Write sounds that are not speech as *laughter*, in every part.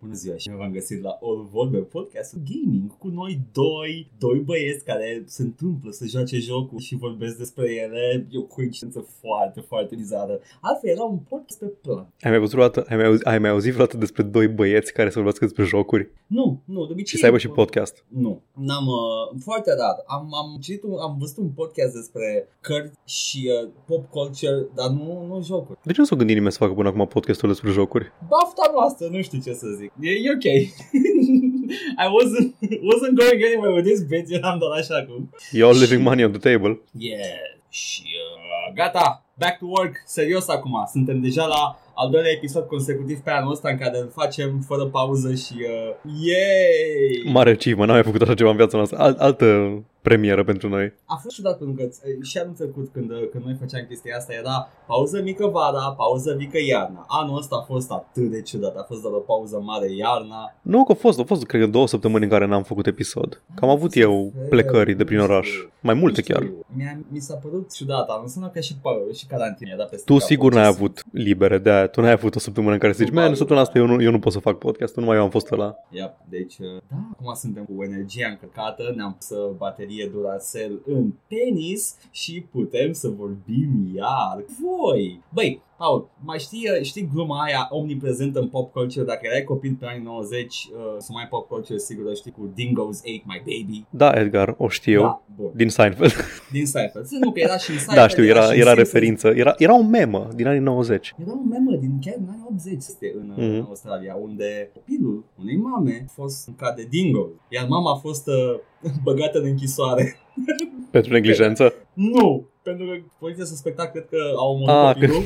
Bună ziua și v-am găsit la All Vorbe podcastul gaming cu noi doi, doi băieți care se întâmplă să joace jocul și vorbesc despre ele. E o coincidență foarte, foarte bizară. Altfel era un podcast pe plan. Ai mai, văzut vreodată, ai, mai auzit, ai mai auzit vreodată despre doi băieți care să vorbească despre jocuri Nu, nu, de obicei... și să aibă și podcast? Nu, n-am, uh, foarte rar. Am, am, citit un, am văzut un podcast despre cărți și uh, pop culture, dar nu, nu jocuri. De ce nu s-o gândit nimeni să facă până acum podcastul despre jocuri? Bafta noastră, nu știu ce să zic. E, e ok. *laughs* I wasn't, wasn't going anywhere with this bit, eram doar așa cum. You're living money on the table. Yeah. Și uh, gata, back to work, serios acum. Suntem deja la al doilea episod consecutiv pe anul ăsta în care îl facem fără pauză și uh, yay! Mare achievement, n-am mai făcut așa ceva în viața noastră. Al- altă premieră pentru noi. A fost ciudat pentru că uh, și anul trecut când, uh, când noi făceam chestia asta era pauză mică vara, pauză mică iarna. Anul ăsta a fost atât de ciudat, a fost doar o pauză mare iarna. Nu, că a fost, a fost, cred că două săptămâni în care n-am făcut episod. Că am avut eu plecări de prin oraș. Mai multe Nu știu, chiar. Mi-a, mi s-a părut ciudat, am înseamnă că și, pa- și carantina era peste Tu cap. sigur n-ai avut libere de aia. Tu n-ai avut o săptămână în care să zici, man, săptămâna asta eu nu, eu nu pot să fac podcast, nu mai eu am fost ăla. Yep, deci, uh, da, acum suntem cu energia încărcată, ne-am pus uh, baterie Duracell în penis și putem să vorbim iar. Voi! Băi, Paul, mai știi, uh, știi gluma aia omniprezentă în pop culture? Dacă erai copil pe anii 90, uh, să mai pop culture, sigur o știi cu Dingoes Ate My Baby. Da, Edgar, o știu. Da, bun. Din Seinfeld. *laughs* Din Seinfeld. Nu, că era și în Seinfeld. da, știu, era, și în era Simpsons. referință. Era, era o memă din anii 90. Era un memă din chiar în anii 80 este în, Mhm. în Australia, unde copilul unei mame a fost mâncat de dingo, iar mama a fost uh, *laughs* băgată în închisoare. Pentru neglijență. Nu! Pentru că poliția suspecta, cred că au omorât Ah, copilul.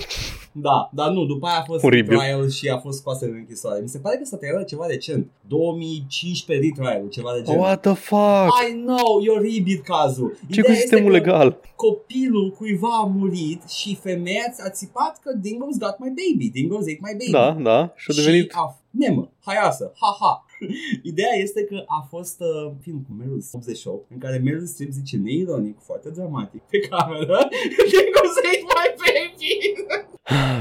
Da, dar nu, după aia a fost Oribil. trial și a fost scoasă din închisoare. Mi se pare că s-a trial ceva recent. 2015 retrial, ceva de genul. What the fuck? I know, e oribil cazul. Ce Ideea cu este sistemul că legal? Copilul cuiva a murit și femeia a țipat că Dingo's got my baby. Dingo's ate my baby. Da, da. Și a devenit... Și a, memă, haiasă, ha-ha. *laughs* Ideea este că a fost uh, film cu Meryl Streep, 88, în care Meryl Streep zice neironic, foarte dramatic, pe cameră, Dingo's ate my baby.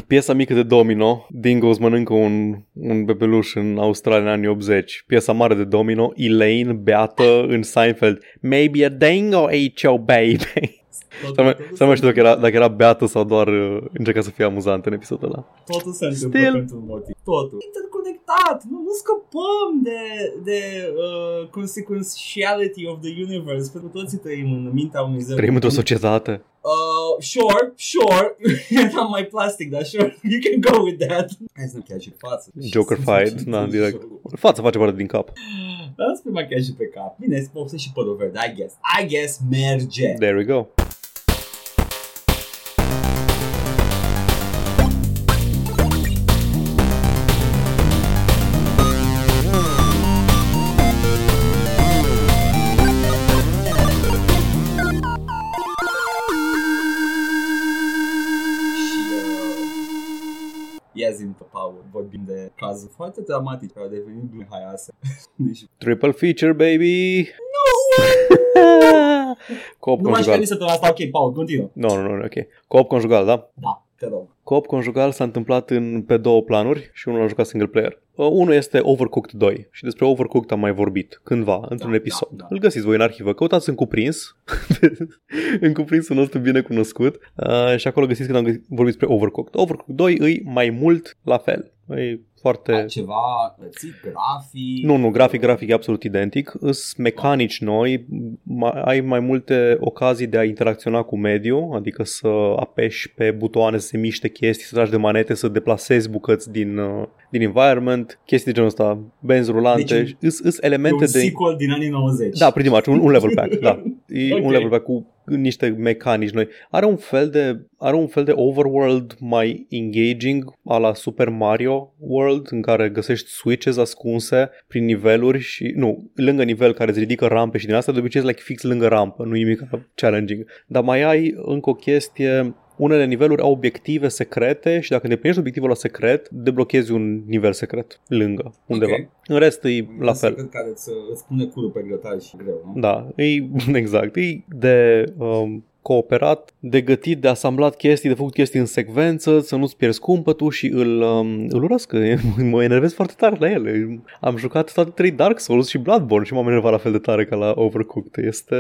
Piesa mică de domino, Dingo's mănâncă un, un bebeluș în Australia în anii 80. Piesa mare de domino, Elaine beată în Seinfeld. Maybe a dingo ate your baby. Să mai, să mai știu dacă era, dacă era beată sau doar uh, încerca să fie amuzant în episodul ăla. Totul se întâmplă Still. pentru un motiv. Totul. Interconectat. Nu, nu scăpăm de, de uh, consequentiality of the universe. Pentru că toții trăim în mintea unui zeu. Trăim într-o societate. Uh, sure, sure. *laughs* Eram mai plastic, dar sure. You can go with that. Hai să nu chiar și față. Joker-fied, da, direct. Fața face parte din cap. Da, spui machiajul pe cap. Bine, să vopsești și părul verde, I guess. I guess merge. There we go. Ia zi Paul, vorbim de cazuri foarte dramatice care au devenit bine haiase. *laughs* Deci, Triple feature, baby! *laughs* Coop nu m-aș conjugal. gândi săptămâna asta, ok, Paul, continuă. Nu, nu, nu, ok. Coop conjugal, da? Da, te rog. Coop conjugal s-a întâmplat în, pe două planuri și unul a jucat single player. Uh, unul este Overcooked 2 și despre Overcooked am mai vorbit cândva într-un Da, episod. da, da. Îl găsiți voi în arhivă, căutați în cuprins, *laughs* în cuprinsul nostru bine cunoscut uh, și acolo găsiți când am găsit, vorbit despre Overcooked. Overcooked 2 îi mai mult la fel. E foarte... Ceva, ții, grafic. Nu, nu, grafic, grafic e absolut identic. Îs mecanici noi, mai, ai mai multe ocazii de a interacționa cu mediul, adică să apeși pe butoane, să se miște chestii, să tragi de manete, să deplasezi bucăți din, uh, din environment, chestii de genul ăsta, benzi rulante, Deci, deci, îs, îs E elemente un de... sequel din anii 90. Da, pretty much, un, un level pack, da. E *laughs* Ok. un level pack cu niște mecanici noi. Are un fel de are un fel de overworld mai engaging a la Super Mario World în care găsești switches ascunse prin niveluri și nu, lângă nivel care îți ridică rampe și din asta de obicei like fix lângă rampă, nu nimic challenging. Dar mai ai încă o chestie unele niveluri au obiective secrete și dacă îndeplinești obiectivul la secret, deblochezi un nivel secret lângă, undeva. Ok. În rest e la fel. Cred care îți, îți pune curul pe grătar și greu, nu? Da, e, *laughs* exact. E de um, cooperat, de gătit, de asamblat chestii, de făcut chestii în secvență, să nu-ți pierzi cumpătul și îl, um, îl urăsc, că *laughs* mă enervez foarte tare la ele. Am jucat toate trei Dark Souls și Bloodborne și m-am enervat la fel de tare ca la Overcooked. Este...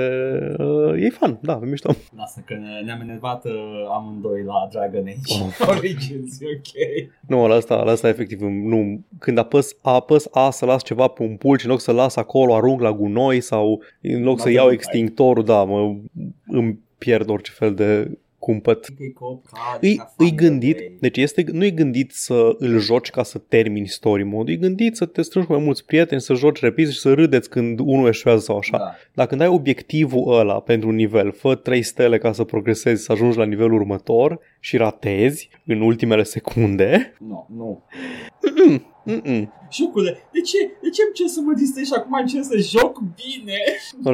Uh, e fun, da, e mișto. Lasă că ne- ne-am enervat uh, amândoi la Dragon Age Oh. *laughs* Origins, e ok. Nu, la asta, la asta efectiv, nu, când apăs, apăs A să las ceva pe un pult și în loc să las acolo, arunc la gunoi sau în loc La să iau fel, extintorul, da, mă, îmi pierd orice fel de cumpăt. E co-op ca Îi, ca îi fan gândit, de- deci este, nu e gândit să îl joci ca să termini story mode, e gândit să te strângi cu mai mulți prieteni, să joci rapid și să râdeți când unul eșuează sau așa. Da. Dar când ai obiectivul ăla pentru un nivel, fă 3 stele ca să progresezi, să ajungi la nivelul următor și ratezi în ultimele secunde, Nu, nu. mm-mm, mm-mm. Jocule, de ce, de ce îmi cer să mă distrez și acum încerc să joc bine?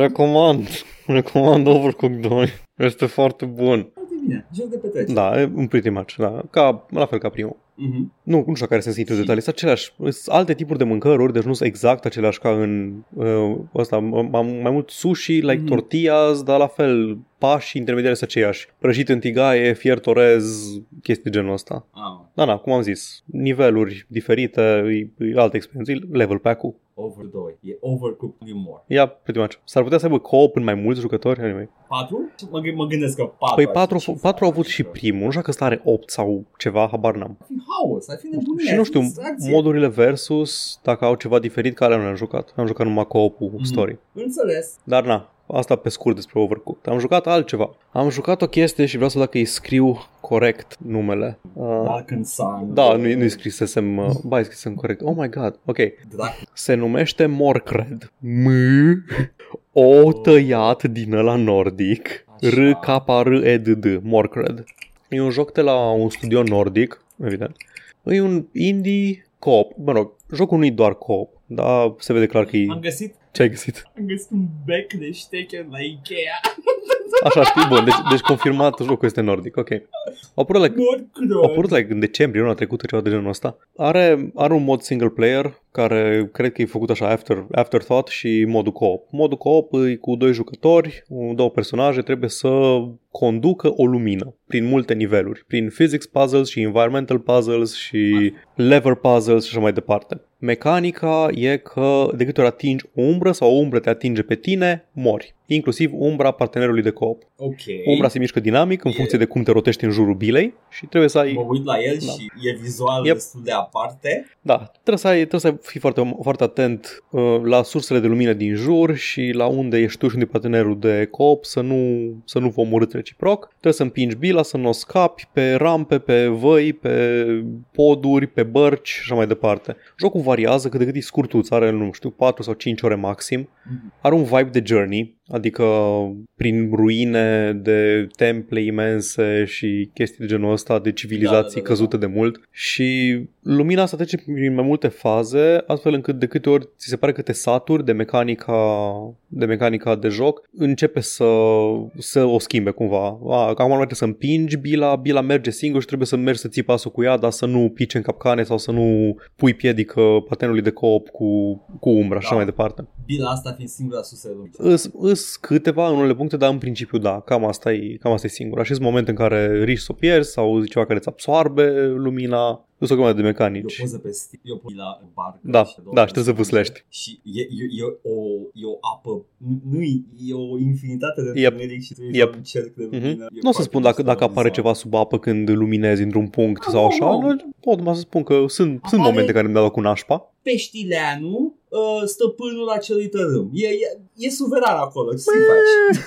Recomand. Recomand Overcooked 2. Este foarte bun. Foarte bine, joc de petrecere. Da, e un pretty much, da. Ca, la fel ca primul. Mhm. Nu, nu știu care sunt singur detalii, sunt aceleași, sunt alte tipuri de mâncăruri, deci nu sunt exact aceleași ca în uh, ăsta, am mai mult sushi, like Mhm. tortillas, dar la fel pași intermediari sunt aceiași. Prăjit în tigaie, fiert orez, chestii de genul ăsta. Ah, Da, da, cum am zis, niveluri diferite, e, e altă experiență, e level pack-ul. Over 2. E Overcooked even more. Ia, pretty much. S-ar putea să aibă co-op în mai mulți jucători, anyway. 4? Mă, gând- mă gândesc că 4 Păi 4, 4 au avut și primul, nu știu că ăsta are 8 sau ceva, habar n-am. Ar fi haos, ar fi nebunie. Și ar nu fi știu, distracție. modurile versus, dacă au ceva diferit, care nu le-am jucat. Am jucat numai co-op-ul Mhm. story. Înțeles. Dar na, asta pe scurt despre Overcooked. Am jucat altceva. Am jucat o chestie și vreau să dacă îi scriu corect numele. Uh, Dark and Sun. da, nu, nu-i scrisesem, uh, ba, îi scrisesem corect. Oh my god, ok. Drac. Se numește Morcred. M O tăiat din ăla nordic. Așa. R K R E D D. Morcred. E un joc de la un studio nordic, evident. E un indie co-op. Mă rog, jocul nu e doar co-op, dar se vede clar că e... Am găsit, Ce ai găsit? am găsit un bec de ștechen la Ikea. Așa știi, bun, deci, deci confirmat jocul este nordic, ok. Au apărut like, Nord au apărut like în decembrie, luna trecută, ceva de genul ăsta. Are, are un mod single player, care cred că e făcut așa after, afterthought și modul co-op. Modul co-op e cu doi jucători, două personaje, trebuie să conducă o lumină prin multe niveluri, prin physics puzzles și environmental puzzles și lever puzzles și așa mai departe. Mecanica e că de câte ori atingi o umbră sau o umbră te atinge pe tine, mori. Inclusiv umbra partenerului de co-op. Ok. Umbra se mișcă dinamic în E- funcție de cum te rotești în jurul bilei și trebuie să ai... Mă uit la el Da. și e vizual Yep. destul de aparte. Da, trebuie să, ai, trebuie să fii foarte, foarte atent uh, la sursele de lumină din jur și la unde ești tu și unde e partenerul de coop să nu, să nu vă omorâți reciproc. Trebuie să împingi bila, să nu o scapi pe rampe, pe văi, pe poduri, pe bărci și așa mai departe. Jocul variază cât de cât e scurtuț, are, nu știu, 4 sau 5 ore maxim. Mhm. Are un vibe de journey, adică prin ruine de temple imense și chestii de genul ăsta, de civilizații Da, da, da, da, căzute de mult. Și lumina asta trece prin mai multe faze, astfel încât de câte ori ți se pare că te saturi de mecanica de, mecanica de joc, începe să, să o schimbe cumva. A, că acum nu trebuie să împingi bila, bila merge singur și trebuie să mergi să ții pasul cu ea, dar să nu pici în capcane sau să nu pui piedică partenerului de coop cu, cu umbra și așa Da. mai departe. Bila asta fiind singura sursă de lumină. Îs, îs câteva în unele puncte, dar în principiu da, cam asta e, cam asta e singura. Și sunt momente în care riști să o pierzi sau ceva care îți absoarbe lumina. Nu sunt o grămadă de E o mecanici. poză pe Steam, e o poză la barcă. Da, și două da, și trebuie să persoane. vâslești. Și e, e, e, o, e o apă, nu- nu e, e o infinitate de Yep. întuneric și tu ești Yep. la un cerc de lumină. Mm-hmm. E Nu o să foarte spun dacă, mișto dacă apare vizual. ceva sub apă când luminezi într-un punct sau nu, așa. nu. Nu, pot numai să spun că sunt, sunt Apare- momente care mi-au dat cu nașpa. Peștileanu, uh, stăpânul acelui tărâm. E, e, e suveran acolo, ce să Eh. faci?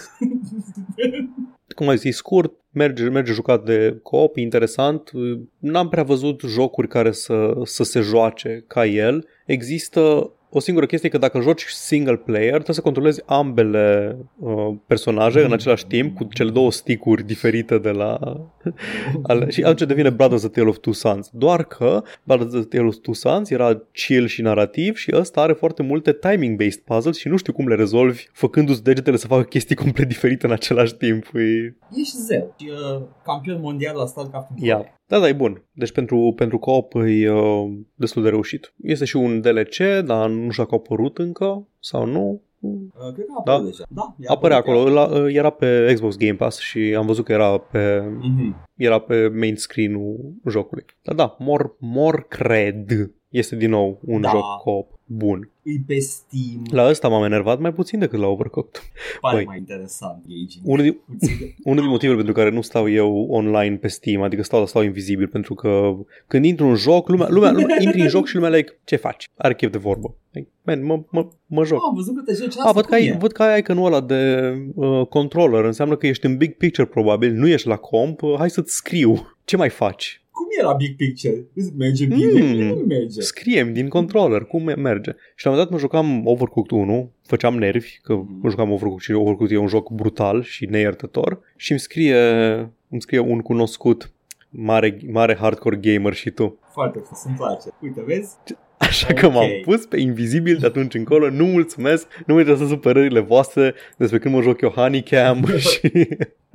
Cum ai zis, scurt, merge, merge jucat de coop, e interesant. N-am prea văzut jocuri care să, să se joace ca el. Există o singură chestie că dacă joci single player, trebuie să controlezi ambele uh, personaje în același timp cu cele două stick-uri diferite de la... *laughs* ale, și atunci devine Brothers of Tale of Two Sons. Doar că Brothers of Tale of Two Sons era chill și narrativ și ăsta are foarte multe timing-based puzzles și nu știu cum le rezolvi făcându-ți degetele să facă chestii complet diferite în același timp. E... Ești zeu. Și uh, campion mondial la StarCraft. în Ia. Corea. Da, da, e bun. Deci pentru, pentru co-op e uh, destul de reușit. Este și un DLC, dar nu știu dacă a apărut încă sau nu. Uh, cred că a apărut deja. Da, e Apărea apărut, acolo, la, uh, era pe Xbox Game Pass și am văzut că era pe, Mhm. era pe main screen-ul jocului. Dar da, More, More Cred este din nou un Da. joc co bun. E pe Steam. La ăsta m-am enervat mai puțin decât la Overcooked. Pare Băi. mai interesant engaging. Unul din, Puțin. *laughs* unul din motivele pentru care nu stau eu online pe Steam, adică stau, stau invizibil, pentru că când intru în joc, lumea, lumea, lumea intri în joc și lumea like, ce faci? Are chef de vorbă. Like, man, mă, mă, mă joc. Oh, am văzut că te joci asta. A, văd că, cum ai, e? văd că ai iconul ăla de uh, controller, înseamnă că ești în big picture probabil, nu ești la comp, uh, hai să-ți scriu. Ce mai faci? Cum e la Big Picture? Îți merge bine? Mm. Nu merge. Scrie din controller, cum me- merge. Și la un moment dat mă jucam Overcooked 1, făceam nervi, că Mhm. mă jucam Overcooked și Overcooked e un joc brutal și neiertător și îmi scrie, îmi scrie un cunoscut mare, mare hardcore gamer și tu. Foarte frumos, îmi place. Uite, vezi? Așa că m-am Ok. pus pe invizibil de atunci încolo, nu mulțumesc, nu mă interesează supărările voastre despre când mă joc eu Honeycam *laughs* și...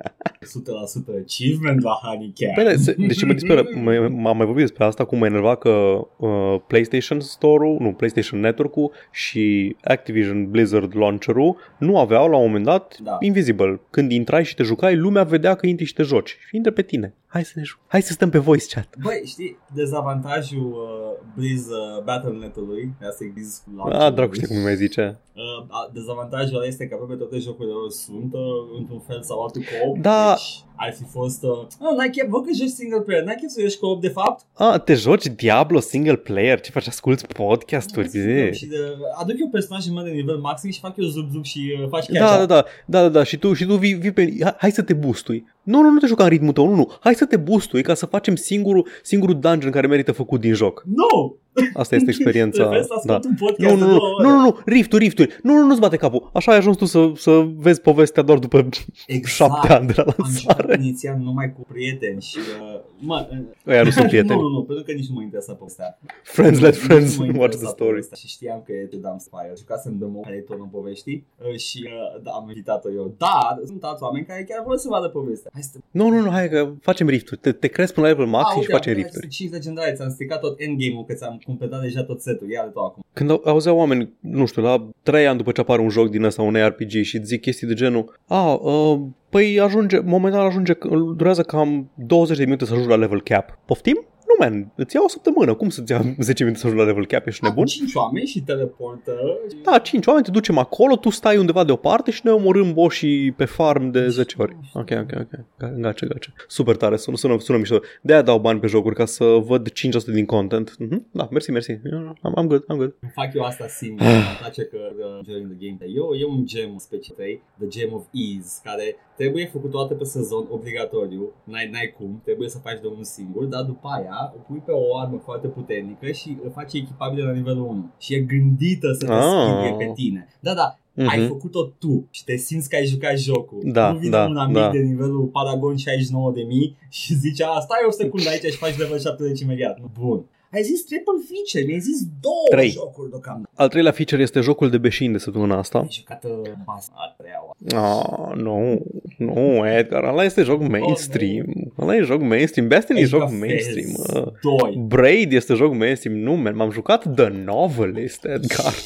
100% achievement la Honeycam. Păi, da, se- deci mă disperă, mă- m-am mai vorbit despre asta, cum mă enerva că uh, PlayStation Store-ul, nu, PlayStation Network-ul și Activision Blizzard Launcher-ul nu aveau la un moment dat Da. Invisible. Când intrai și te jucai, lumea vedea că intri și te joci. Și intră pe tine. Hai să ne ju- Hai să stăm pe voice chat. Băi, știi, dezavantajul uh, Blizz uh, Battle.net-ului, asta e Blizz cu A, dracu știe cum îi mai zice. Uh, a- dezavantajul ăla este că aproape toate jocurile lor sunt uh, într-un fel sau altul co-op. Da. Deci ar fi fost... Uh, oh, n-ai chef, văd că joci single player, n-ai chef să joci co-op de fapt? A, te joci Diablo single player? Ce faci? Asculti podcasturi? Da, Și de, aduc eu personajul meu de nivel maxim și fac eu zup zup și uh, faci chiar Da, da, da, da, da, da, și tu, și tu vii, vii pe... Hai, hai să te boostui. Nu, nu, nu te juca în ritmul tău, nu, nu. Hai să te boostui ca să facem singurul, singurul dungeon care merită făcut din joc. Nu! Asta este experiența. *laughs* Trebuie să da. ascult un podcast Nu, nu, de nu, două ore. nu, nu, nu, rifturi, rifturi. Nu, nu, nu-ți bate capul. Așa ai ajuns tu să, să vezi povestea doar după Exact. șapte ani de la Am jucat lansare. inițial numai cu prieteni și... Uh, mă, uh, Ăia nu sunt prieteni. *laughs* nu, nu, nu, pentru că nici nu mă interesa povestea. Friends let Nici friends nu mă watch interesa the story. povestea Și știam că e de Dumpspire. Jucasem demo care e tonul poveștii uh, și uh, da, am invitat-o eu. Dar sunt alți oameni care chiar vor să vadă povestea. Hai să Nu, nu, nu, hai că facem rifturi. Te, te crezi până la level maxim Ah, și uite, facem acum rifturi. 5 legendare, ți-am stricat tot endgame-ul, că ți-am completat deja tot setul. Ia-le tu acum. Când au- auzeau oameni, nu știu, la 3 ani după ce apare un joc din ăsta, un RPG și zic chestii de genul A, uh, păi ajunge, momentan ajunge, durează cam 20 de minute să ajungi la level cap. Poftim? Nu, man, îți ia o săptămână. Cum să-ți ia *laughs* 10 minute să ajungi la level cap? Ești nebun? 5 oameni și teleportă. și- Da, 5 oameni, te ducem acolo, tu stai undeva deoparte și noi omorâm boșii pe farm de 10 ori. Ok, ok, ok. Gace, gace. Super tare, sună, sună, sună mișto. De-aia dau bani pe jocuri, ca să văd 500 din content. Mhm, Da, mersi, mersi. I'm, I'm good, I'm good. Fac eu asta singur. Îmi place că uh, during the gameplay. Eu, e un gem special 3, The Gem of Ease, care trebuie făcut o dată pe sezon, obligatoriu. N-ai, n-ai cum, trebuie să faci de unul singur, dar după aia o pui pe o armă foarte puternică și îl faci echipabilă la nivelul 1. Și e gândită să te Ah. schimbe pe tine. Da, da, Mhm. ai făcut-o tu și te simți că ai jucat jocul. Da, nu vine da, un amic da. de nivelul Paragon 69.000 și zice, a, stai o secundă aici și faci level 70 imediat. Bun. Ai zis triple feature, mi-ai zis două Trei. jocuri deocamdată. Al treilea feature este jocul de beșin de săptămâna asta. Ai jucat uh, bas a treia oară. Ah, nu, nu, Edgar, ăla este joc mainstream. Ăla e joc mainstream. Bastion e Ai joc jucat mainstream. Fez mă. Doi. Braid este joc mainstream. Nu, man, m-am jucat The Novelist, Edgar. *laughs*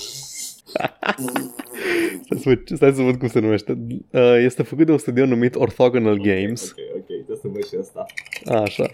Stai să, văd, stai să văd cum se numește. Uh, Este făcut de un studio numit Orthogonal Games. Ok, ok, trebuie să văd și asta. Așa.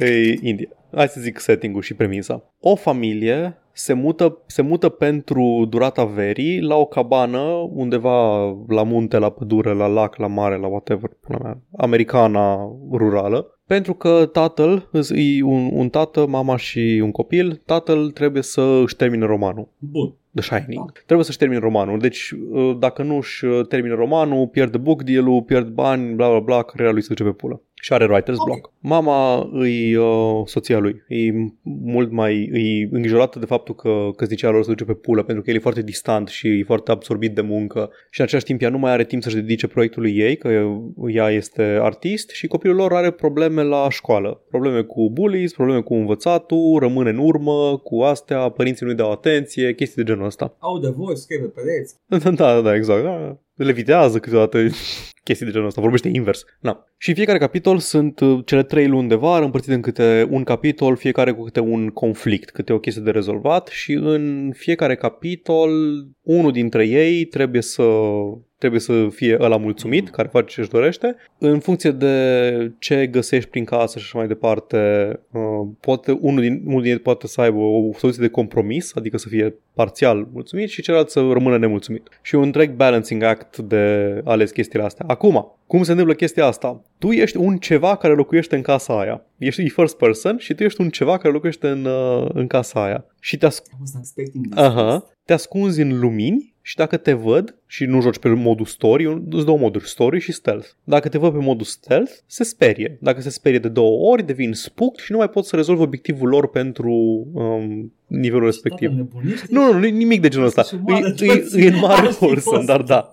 E India. Hai să zic setting-ul și premisa. O familie se mută, se mută pentru durata verii la o cabană undeva la munte, la pădure, la lac, la mare, la whatever, pula mea, americana rurală. Pentru că tatăl, e un, un tată, mama și un copil, tatăl trebuie să își termine romanul. Bun. The Shining. Trebuie să-și termine romanul. Deci, uh, dacă nu își uh, termine romanul, pierde book deal-ul, pierd bani, bla bla bla, cariera lui se duce pe pulă. Și are writer's Ok. block. Mama îi uh, soția lui. E mult mai e îngrijorată de faptul că căsnicia lor se duce pe pulă pentru că el e foarte distant și e foarte absorbit de muncă și în același timp ea nu mai are timp să-și dedice proiectului ei, că ea este artist și copilul lor are probleme la școală. Probleme cu bullies, probleme cu învățatul, rămâne în urmă cu astea, părinții nu-i dau atenție, chestii de genul ăsta. Au de voi, scrie pe pereți. Da, *laughs* da, da, exact. Da. Levitează câteodată. Chestii de genul ăsta, vorbește invers. Na. Și fiecare capitol sunt uh, cele trei luni de vară împărțite în câte un capitol, fiecare cu câte un conflict, câte o chestie de rezolvat și în fiecare capitol unul dintre ei trebuie să trebuie să fie ăla mulțumit, care face ce își dorește. În funcție de ce găsești prin casă și așa mai departe, uh, poate, unul, din, unul din ei poate să aibă o soluție de compromis, adică să fie parțial mulțumit și celălalt să rămână nemulțumit. Și un întreg balancing act de ales chestiile astea. Acum, cum se întâmplă chestia asta? Tu ești un ceva care locuiește în casa aia. Ești first person și tu ești un ceva care locuiește în, uh, în casa aia. Și te, as- Aha, te ascunzi în lumini și dacă te văd și nu joci pe modul story, îți două moduri, story și stealth. Dacă te văd pe modul stealth, se sperie. Dacă se sperie de două ori, devin spooked și nu mai pot să rezolvi obiectivul lor pentru um, nivelul respectiv. Nu, nu, nu, nimic de genul ăsta. E, e, e în mare Wholesome, dar da.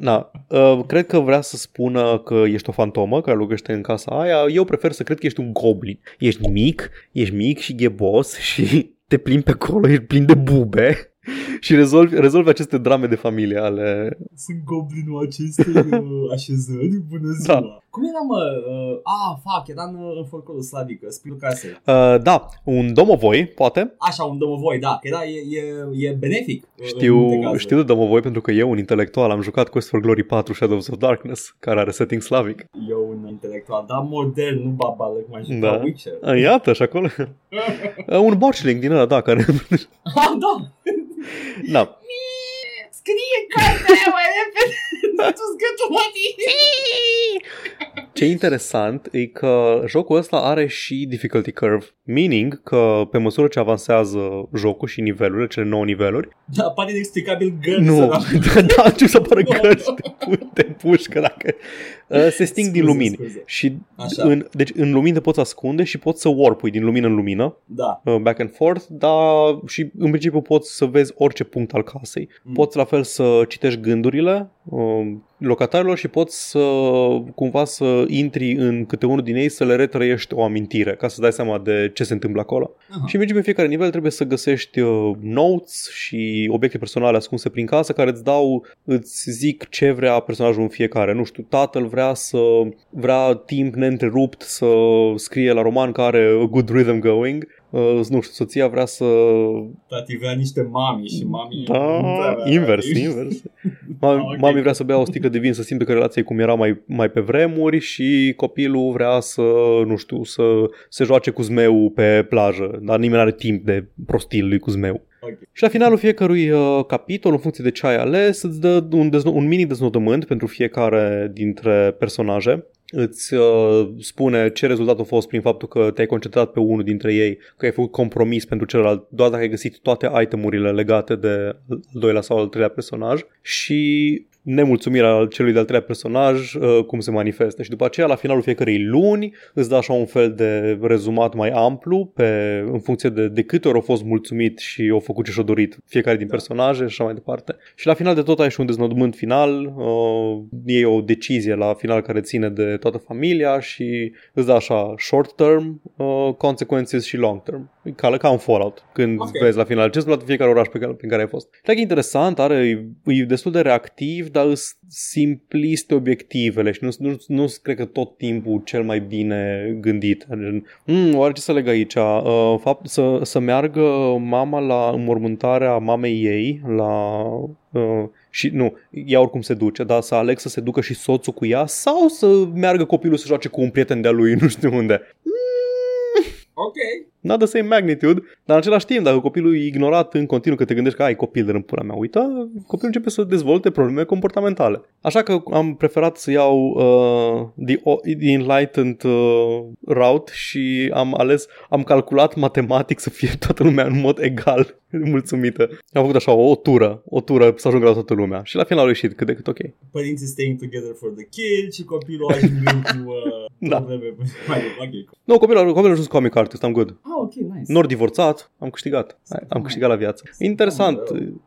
Na, uh, cred că vrea să spună că ești o fantomă care locuiește în casa aia. Eu prefer să cred că ești un goblin. Ești mic, ești mic și ghebos și te plimbi pe acolo, ești plin de bube *laughs* și rezolvi, rezolvi aceste drame de familie ale... Sunt goblinul acestei *laughs* uh, așezări, bună ziua! Da. Cum era, mă? Uh, ah, fac, era în, în folclorul slavică, spiritul casei. Uh, da, un domovoi, poate. Așa, un domovoi, da, că era, e, e, e benefic. Uh, știu, știu de domovoi pentru că eu, un intelectual, am jucat Quest for Glory 4 Shadows of Darkness, care are setting slavic. Eu, un intelectual, da, modern, nu babală, cum aș juca da. Witcher. A, iată, și acolo. *laughs* uh, un botchling din ăla, da, care... ah, da! Da. *laughs* Scrie cartea aia mai repede! *laughs* Tu *laughs* Ce interesant e că jocul ăsta are și difficulty curve, meaning că pe măsură ce avansează jocul și nivelurile, cele 9 niveluri... Da, apare inexplicabil gărzi. Nu, *laughs* da, da, ce să apară gărzi de, de pușcă dacă... Uh, se sting scuze, din lumini. Scuze. Și Așa. În, deci în lumină te poți ascunde și poți să warpui din lumină în lumină. Da. Uh, back and forth, dar și în principiu poți să vezi orice punct al casei. Mm. Poți la fel să citești gândurile, uh, locatarilor și poți să cumva să intri în câte unul din ei să le retrăiești o amintire ca să dai seama de ce se întâmplă acolo. Aha. Și mergi pe fiecare nivel trebuie să găsești uh, notes și obiecte personale ascunse prin casă care îți dau, îți zic ce vrea personajul în fiecare. Nu știu, tatăl vrea să vrea timp neîntrerupt să scrie la roman care a good rhythm going uh, nu știu, soția vrea să... Tati vrea niște mami și mami... Da, invers, invers. *laughs* Mami, okay. mami vrea să bea o sticlă de vin să simte că relația e cum era mai, mai pe vremuri și copilul vrea să, nu știu, să se joace cu zmeu pe plajă, dar nimeni nu are timp de prostil lui cu zmeu. Okay. Și la finalul fiecărui uh, capitol, în funcție de ce ai ales, îți dă un, dezno- un mini deznodământ pentru fiecare dintre personaje îți uh, spune ce rezultat a fost prin faptul că te-ai concentrat pe unul dintre ei, că ai făcut compromis pentru celălalt, doar dacă ai găsit toate itemurile legate de al doilea sau al treilea personaj. Și nemulțumirea celui de-al treilea personaj, uh, cum se manifestă. Și după aceea, la finalul fiecărei luni, îți dă așa un fel de rezumat mai amplu pe, în funcție de, de câte ori au fost mulțumit și au făcut ce și-au dorit fiecare din da. personaje și așa mai departe. Și la final de tot ai și un deznodământ final, uh, e o decizie la final care ține de toată familia și îți dă așa short term uh, consequences și long term. Ca, ca un Fallout, când okay. vezi la final ce îți fiecare oraș pe care, pe care ai fost. Cred că e interesant, are, e destul de reactiv, dar sunt simpliste obiectivele și nu, nu, nu cred că tot timpul cel mai bine gândit. Mm, oare ce să leg aici? Uh, fapt, să, să meargă mama la înmormântarea mamei ei, la Uh, și nu, ea oricum se duce, dar să aleg să se ducă și soțul cu ea sau să meargă copilul să joace cu un prieten de-a lui, *laughs* nu știu unde. Mm. Ok not the same magnitude, dar în același timp, dacă copilul e ignorat în continuu că te gândești că ai copil de în pula mea, uita, copilul începe să dezvolte probleme comportamentale. Așa că am preferat să iau uh, the, the enlightened uh, route și am ales, am calculat matematic să fie toată lumea în mod egal *laughs* mulțumită. Am făcut așa o, o tură, o tură să ajungă la toată lumea și la final a ieșit cât de cât ok. Părinții staying together for the kid și copilul ajungând cu uh, *laughs* da. probleme. *laughs* okay. Nu, copilul, copilul a ajuns comic artist, am good. Ah, ok, nice. Nice. Nori divorțat, am câștigat. Hai, Am câștigat la viață. Interesant.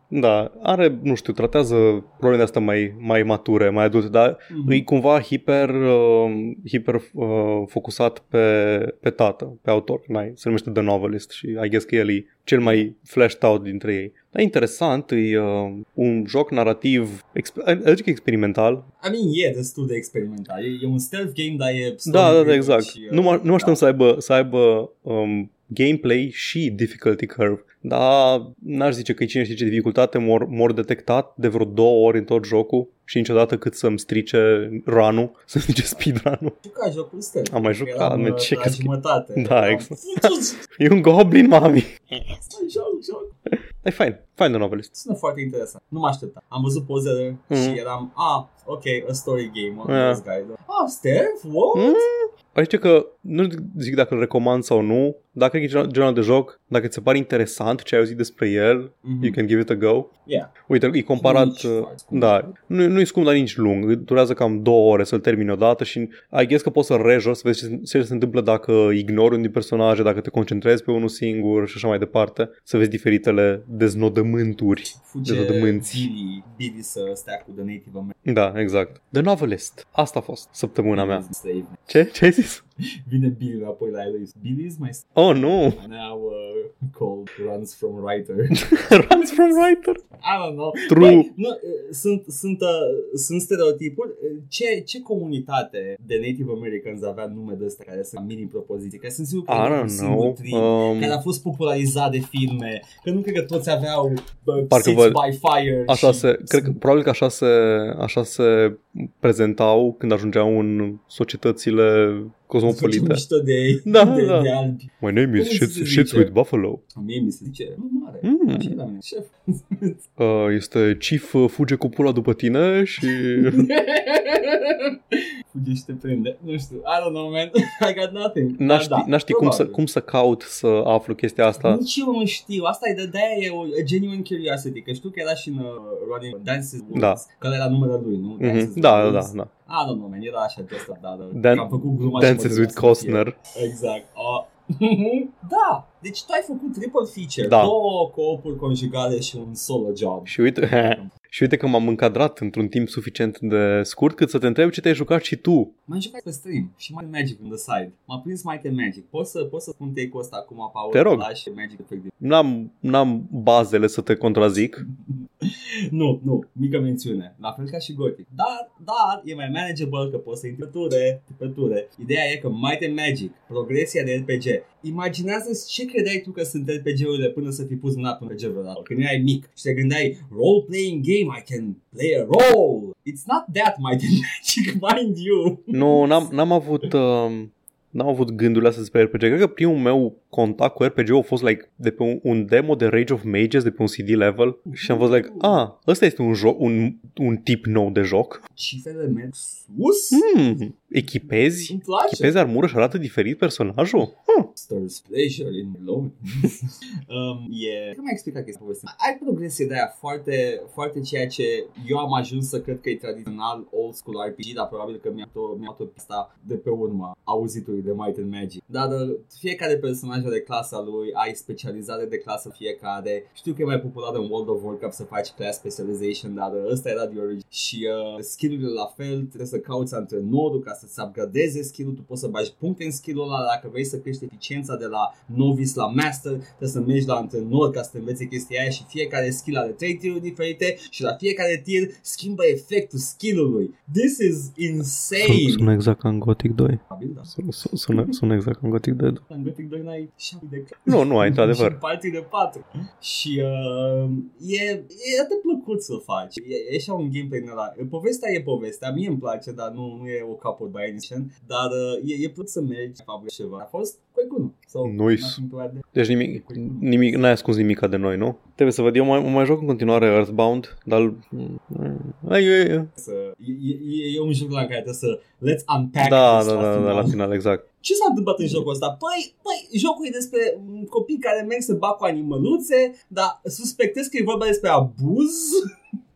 Da, are, nu știu, tratează problemele astea mai, mai mature, mai adulte, dar Mhm. e cumva hiper, uh, hiper uh, focusat pe, pe tată, pe autor. N-ai, se numește The Novelist și I guess că el e cel mai flashed out dintre ei. Dar e interesant, e uh, un joc narrativ, exp- adică experimental. I mean, e destul de experimental. E, e un stealth game, dar e Da, da, da, story-driven exact. și, uh, Nu mă, nu mă așteptam da. să aibă, să aibă um, gameplay și difficulty curve. Dar n-aș zice că e cine știe ce dificultate mor, mor detectat de vreo două ori în tot jocul și niciodată cât să-mi strice run-ul, *laughs* să-mi strice speedrun-ul. Juca jocul stealth. Am mai jucat, Eram, man, uh, ce la crezi că- jumătate. Da, Eram, exact. *laughs* "Futu-ți, E un goblin, mami! *laughs* Joc, joc. E fain, fain de novelist. Sună foarte interesant. Nu mă așteptam. Am văzut pozele Mhm. și eram, ah, ok, a story game, one Yeah. of those guys. Ah, stealth? What? Mm? Aș zice că nu zic dacă îl recomand sau nu, dar cred că e genul- genul de joc, dacă ți se pare interesant ce ai auzit despre el, Mhm. you can give it a go. Yeah. Uite, e comparat, Nici uh, foarte scump. da, nu, nu e scump, dar nici lung, durează cam două ore să-l termini odată și I guess că poți să rejor, să vezi ce, se- ce se întâmplă dacă ignori unul din personaje, dacă te concentrezi pe unul singur și așa mai departe, să vezi diferitele deznodământuri. Fuge Dezodămânți. Billy, Billy să stea cu The Native American. Da, exact. The Novelist. Asta a fost săptămâna mea. Slave. Ce? Ce ai zis? *laughs* Vine Billy înapoi la el. Billy's my s- Oh, nu! now uh, called runs from writer. *laughs* Runs from writer. I don't know. True. Băi, nu, uh, sunt, sunt, uh, sunt stereotipuri. Uh, Ce, ce comunitate de Native Americans avea nume de astea care sunt mini propoziții? Că sunt sigur că I e un don't singur know. trib Um, care a fost popularizat de filme. Că nu cred că toți aveau bă, Parcă Six văd- by Fire. Așa și se, cred că, probabil că așa se, așa se prezentau când ajungeau în societățile cosmopolite. Făceam mișto de ei, Da, de, da. de albi. My name is Cum Shits, se Shits zice? with Buffalo. Mie mi se zice, nu mare. Mm. Așa e la mine, șef. *laughs* Uh, este Chief uh, fuge cu pula după tine și... *laughs* Fuge și te prinde. Nu știu. I don't know, man. *laughs* I got nothing. N-aș Dar ști, n-aș ști cum, să, probabil. cum să caut să aflu chestia asta. Nici eu nu știu. Asta e de de e o a genuine curiosity. Că știu că era și în uh, Running Dances Woods. Da. Că ăla era numele lui, nu? Mhm. Dances Da, da, da, Woods. da. I don't know, man. Era așa de asta, da, da. Dan- Că am făcut gluma și mă Dances gândeam with să fie. Costner. Exact. Uh, *laughs* da. Deci tu ai făcut triple feature. Da. Două co-opuri conjugale și un solo job. Și uite, *laughs* și uite că m-am încadrat într-un timp suficient de scurt cât să te întreb ce te-ai jucat și tu. M-am jucat pe stream și Might and Magic on the side. M-a prins Might and Magic. Poți să, poți să spun take-ul ăsta acum, Paul? Te rog. Lași Magic efectiv. N-am, n-am bazele să te contrazic. *laughs* nu, nu, mică mențiune. La fel ca și Gothic. Dar, dar, e mai manageable că poți să intri pe ture, pe ture. Ideea e că Might and Magic, progresia de RPG. Imaginează ce credeai tu că sunt RPG-urile până să fi pus mâna pe RPG vreodată. Când erai mic și te gândeai, role-playing game, I can play a role. It's not that Might *laughs* and Magic, mind you. Nu, n-am, n-am avut... Uh, N-am avut gândurile astea despre RPG. Cred că primul meu contact cu RPG a fost like, de pe un, un demo de Rage of Mages de pe un CD level și am fost like, ah, ăsta este un, joc, un, un tip nou de joc. Cifrele merg sus. Hmm, echipezi? Îmi place. Echipezi armură și arată diferit personajul? Hmm. Stirs pleasure in my loan. *laughs* um, e... Cum ai explicat chestia povestea? Ai progresie de aia foarte, foarte ceea ce eu am ajuns să cred că e tradițional old school RPG, dar probabil că mi-a tot, mi-a tot pista de pe urma auzitului de Might and Magic. Dar uh, fiecare personaj are clasa lui, ai specializare de clasă fiecare. Știu că e mai popular în World of Warcraft să faci class specialization, dar uh, ăsta era de origine. Și uh, skill-urile la fel, trebuie să cauți antrenorul ca să-ți upgradeze skill-ul, tu poți să bagi puncte în skill-ul ăla, dacă vrei să crești eficiența de la novice la master, trebuie să mergi la antrenor ca să te înveți chestia aia și fiecare skill are 3 tiruri diferite și la fiecare tir schimbă efectul skill-ului. This is insane! Sună exact ca în Gothic 2. Probabil, da. Sună, sună, sună exact ca în Gothic 2. În Gothic 2 n-ai 7 de Nu, nu ai, într-adevăr. și partii de 4. Și uh, e, e atât plăcut să faci. E, e așa un gameplay din ăla. Povestea e povestea, mie îmi place, dar nu, nu e o capăt by any chance. Dar uh, e, e plăcut să mergi, faptul ceva. A fost Quake 1. So, Nice. nothing to add. Deci nimic, nimic, n-ai ascuns nimica de noi, nu? Trebuie să văd, eu mai, mai joc în continuare Earthbound, dar... Ai, e, e. Să, e, e, e, un joc la care trebuie să let's unpack Da, this da, da, da, final. la final, exact. Ce s-a întâmplat în jocul ăsta? Păi, păi, jocul e despre mm, copii care merg să bat cu animăluțe, dar suspectez că e vorba despre abuz.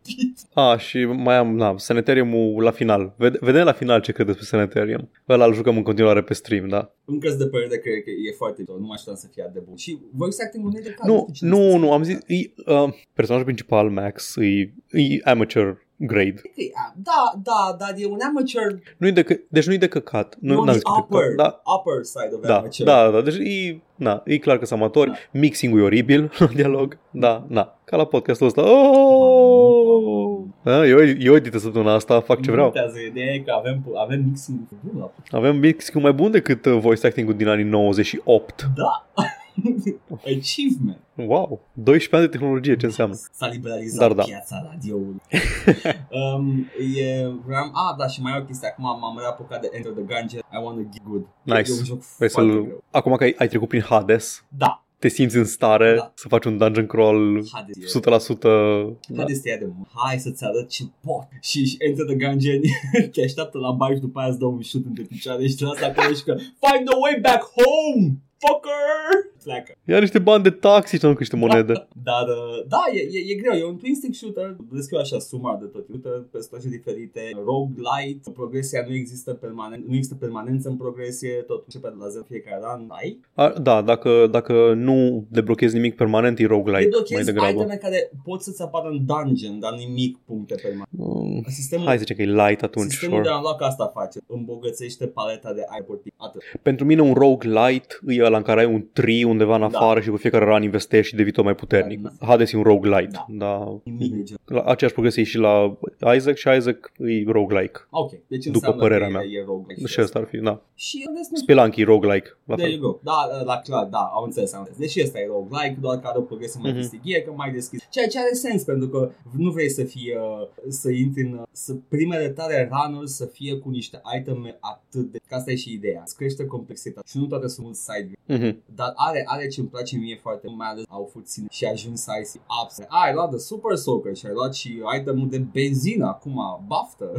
Stupid. A, și mai am, na, Sanitarium-ul la final. Vede, vedem la final ce credeți pe Sanitarium. Ăla îl jucăm în continuare pe stream, da. Încă de părere că, că e foarte bun. Nu mă așteptam să fie atât de bun. Și voice acting un de Nu, nu, nu, am zis, e, uh, personajul principal, Max, e, e amateur grade. Da, da, dar e un amateur. Nu-i de, că- deci nu-i de căcat. Nu, Nu, n-am e zis că e upper, căcat, da, upper side of da, amateur. da, da, deci e, na, e clar că sunt amatori, Da. mixing-ul e oribil *laughs* la dialog, da, na, ca la podcastul ăsta. Oh! Da, eu, eu edită săptămâna asta, fac ce Nu vreau. contează, ideea e că avem, avem mixing bun la Avem mixing mai bun decât uh, voice acting-ul din anii 98. Da. *laughs* Achievement. Wow, 12 ani de tehnologie, ce înseamnă? S-a liberalizat Dar da. piața radioului. *laughs* um, e, vreau, a, da, și mai e o chestie. Acum m-am reapucat de Enter the Gungeon. I wanna get good. Nice. E un joc Vrei foarte să-l... greu. Acum că ai, ai trecut prin Hades, Da. te simți în stare Da. să faci un dungeon crawl Hades e- 100%. Da. Hades te ia de mult. Hai să-ți arăt ce pot. Și, și Enter the Gungeon *laughs* te așteaptă la bar și după aia îți dă un șut între picioare și te lasă acolo și că Find the way back home, fucker! Pleacă. Ia niște bani de taxi și nu niște monede. *laughs* Dar, uh, da, e, e, e greu. E un twin stick shooter. Descriu așa sumar de tot. Uite, personaje diferite, roguelite, progresia nu există permanent, nu există permanență în progresie, tot începe de la zero fiecare an. Ai? A, da, dacă, dacă nu deblochezi nimic permanent, e roguelite mai Deblochezi degrabă. iteme care pot să-ți apară în dungeon, dar nimic puncte permanente. Mm, Sistemul, Hai să zicem că e light atunci. sistemul de Sure. unlock asta face. Îmbogățește paleta de item Atât. Pentru mine un roguelite e ăla în care ai un tree undeva în Da. afară și pe fiecare run investești și devii tot mai puternic. Da. Hades e un roguelite. Da. Da. Nimic de genul. La aceeași progresie și la Isaac și Isaac e roguelike. Ok, deci După înseamnă părerea că mea. E, e roguelike. Și asta ar fi, da. Și în rest nu Spelunky e roguelike. La There fel. you go. Da, la clar, da, am înțeles, am înțeles. Deși ăsta e roguelike, doar că are o progresie mai Mhm. mm-hmm. că mai deschis. Ceea ce are sens, pentru că nu vrei să fie, uh, să intri în, uh, să primele tale run să fie cu niște iteme atât de... Că asta e și ideea. Îți crește complexitatea și nu toate sunt mult side Mhm. dar are, are ce îmi place mie foarte mult, mai ales au puțin și ajung să ai și ups. Ai luat de Super Soaker și ai luat și itemul de benzină, acum baftă.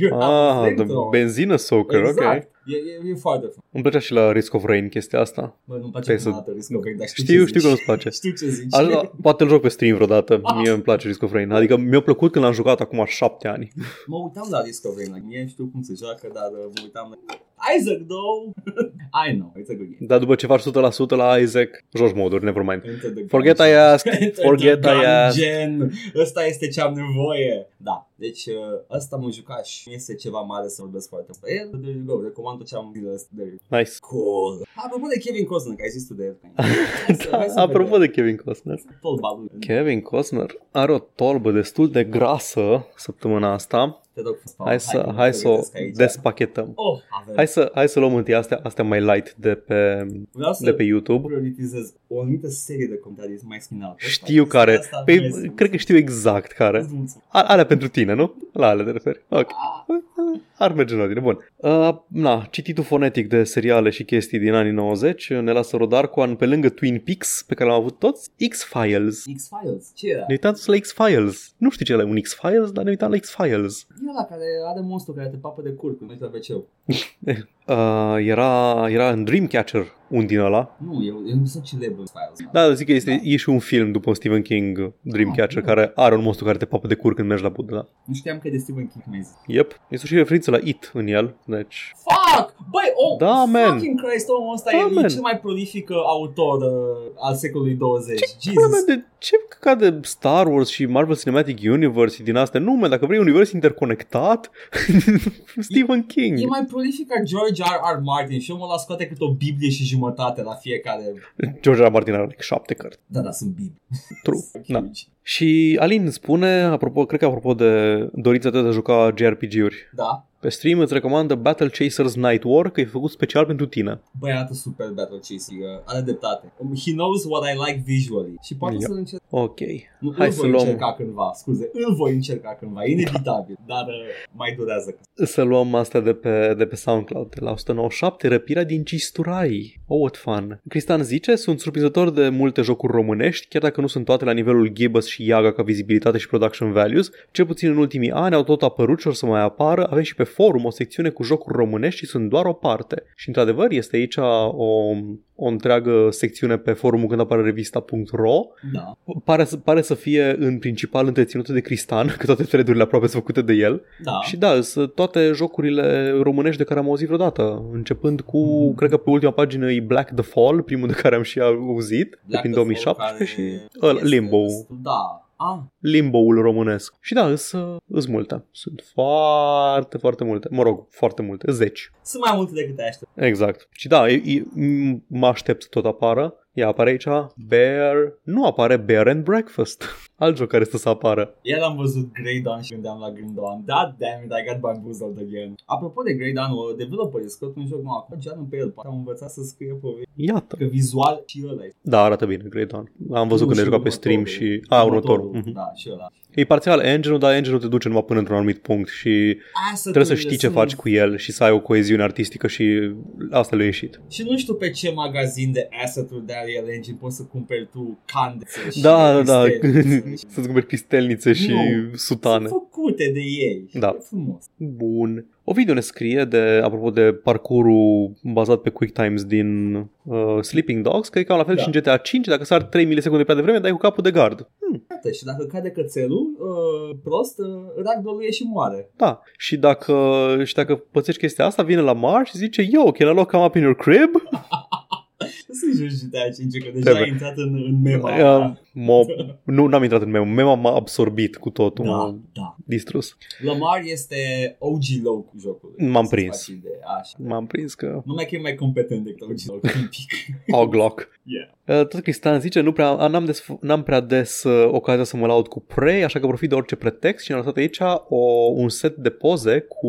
You have a Ah, de flamethrower. benzină soaker, ok. Exact. E, e, e foarte fain. Îmi plăcea și la Risk of Rain chestia asta. Bă, nu-mi place Trebuie să- prima dată Risk of Rain, dar știu, Știu, ce știu că zici. nu-ți place. *laughs* Știu ce zici. Așa, poate îl joc pe stream vreodată. Mie îmi place Risk of Rain. Adică mi-a plăcut când l-am jucat acum șapte ani. *laughs* Mă uitam la Risk of Rain, like, mie știu cum se joacă, dar uh, mă uitam la... Isaac, though! *laughs* I know, it's a good game. Dar după ce faci 100% la Isaac, joci moduri, nevermind. Enter the Forget gungeon. I asked, Enter forget the I asked. gungeon. Ăsta este ce am nevoie. Da, deci uh, ăsta mă juca și este ceva mare să vorbesc foarte mult. El, there you go, recomand tot ce am zis ăsta. There you go. Nice. Cool. Apropo de Kevin Costner, că ai zis tu de el. *laughs* Hai să- hai să Apropo vedem. de Kevin Costner. Tolba lui. Kevin Costner are o tolbă destul de grasă săptămâna asta. Te rog, Paul, Hai să, că mă hai să o pregătesc aici. despachetăm. Oh, avem. Hai să, hai să luăm întâi astea, astea mai light de pe, Vreau să de pe YouTube. prioritizez o anumită serie de comentarii mai spinal. Știu care. Asta Păi, nu este- cred că știu exact care. Îți mulțumesc. A- Alea pentru tine, nu? La alea te referi. Ok. Ah, Ar merge la tine. Bun. Uh, na, cititul fonetic de seriale și chestii din anii 90 ne lasă Rodarcoan pe lângă Twin Peaks, pe care l-am avut toți, X-Files. X-Files, ce era? Ne uitam toți la X-Files. Nu știu ce e un X-Files, dar ne uitam la X-Files. E ăla care are monstru care te papă de cur când mergi la wc *laughs* Uh, era, era în Dreamcatcher un din ăla. Nu, eu, eu nu sunt celebru X-Files. Da, zic că este, e și un film după Stephen King, Dreamcatcher, Ah, care are un monstru care te papă de cur când mergi la budă. Da. Nu știam că e de Stephen King mi Yep. Este și referință la It în el, deci... Fuck! Băi, oh, Da, man. fucking Christ, omul ăsta Da, e, e man. cel mai prolific uh, autor uh, al secolului 20. Pula mea, Jesus. de ce ca de Star Wars și Marvel Cinematic Universe și din astea? Nu, mă, dacă vrei un univers interconectat, *laughs* Stephen King. E mai prolific ca George R. R. Martin și omul ăla scoate cât o Biblie și jumătate la fiecare. George R. R. Martin are like șapte cărți. Da, da, sunt Biblii. True. *laughs* Da. Huge. Și Alin spune, apropo, cred că apropo de dorința ta de a juca JRPG-uri, Da. Pe stream îți recomandă Battle Chasers Night War, că e făcut special pentru tine. Băi, arată super Battle Chasing, uh, are dreptate. Um, He knows what I like visually. Și poate Yep. să-l încerc. Ok. Nu, Hai îl să voi luăm- încerca cândva, scuze, îl voi încerca cândva, inevitabil, *laughs* dar uh, mai durează. Să luăm astea de pe, de pe SoundCloud, de la 197, Răpirea din Cisturai. Oh, what fun. Cristian zice, sunt surprinzător de multe jocuri românești, chiar dacă nu sunt toate la nivelul Gibbous și Yaga ca vizibilitate și production values, cel puțin în ultimii ani au tot apărut și or să mai apară, avem și pe forum o secțiune cu jocuri românești și sunt doar o parte. Și într-adevăr este aici o, o întreagă secțiune pe forumul când apare revista.ro. Da. Pare, să- pare să fie în principal întreținută de Cristan, că toate threadurile aproape sunt făcute de el. Da. Și da, sunt toate jocurile românești de care am auzit vreodată, începând cu, Mhm. cred că pe ultima pagină e Black the Fall, primul de care am și auzit, de Black prin the Fall, 2017 și care ăla, este Limbo, destul- Da. Ah, Limbo-ul românesc. Și da, sunt multe. Sunt foarte, foarte multe. Mă rog, foarte multe. Zeci. sunt mai multe decât te aștept. Exact. Și da, e, e, m- mă aștept să tot apară. Ea apare aici Bear... Nu apare Bear and Breakfast. *laughs* Alt joc care stă să apară. Iar am văzut Grey Dawn și gândeam la Green Dawn. Da, damn it, I got bamboozled again. Apropo de Grey Dawn, developerii scot un joc nou acum, Geanul pe el, poate am învățat să scrie povesti. Iată. Că vizual și ăla e. Da, arată bine, Great Dawn. Am văzut Nu, când ai și jucat pe stream următorul. și... A, următorul. Mhm. Da, și ăla. E parțial engine-ul, dar engine-ul te duce numai până într-un anumit punct și trebuie să știi ce faci cu el și să ai o coeziune artistică și asta le-a ieșit. Și nu știu pe ce magazin de asset-uri de Unreal Engine poți să cumperi tu candețe și Da, da, da, cristelnițe și- *laughs* să-ți cumperi cristelnițe și Nu, sutane. Sunt făcute de ei. și Da. E frumos. Bun. O video ne scrie de, apropo de parcurul bazat pe quick times din uh, Sleeping Dogs, că e cam la fel Da. și în GTA 5, dacă sar 3 milisecunde prea devreme, dai cu capul de gard. Iată, și dacă cade cățelul, uh, prost, uh, ragdolul e și moare. Da. Și dacă, și dacă pățești chestia asta, vine la Mar și zice, yo, can I lock come up in your crib? *laughs* Să joci GTA 5, că deja Trebuie. ai intrat în, în mema. Uh, mo- nu, n-am intrat în memo. Mema m-a absorbit cu totul. da, M-a da. distrus. Lamar este OG low cu jocul. M-am Să-ți prins. faci idee, Așa. M-am prins că... Numai că e mai competent decât OG low, un pic. *laughs* Oglock. Yeah. Uh, Tot Cristian zice, nu prea, a, n-am, des, n-am prea des uh, ocazia să mă laud cu Prey, așa că profit de orice pretext și ne-a lăsat aici o, un set de poze cu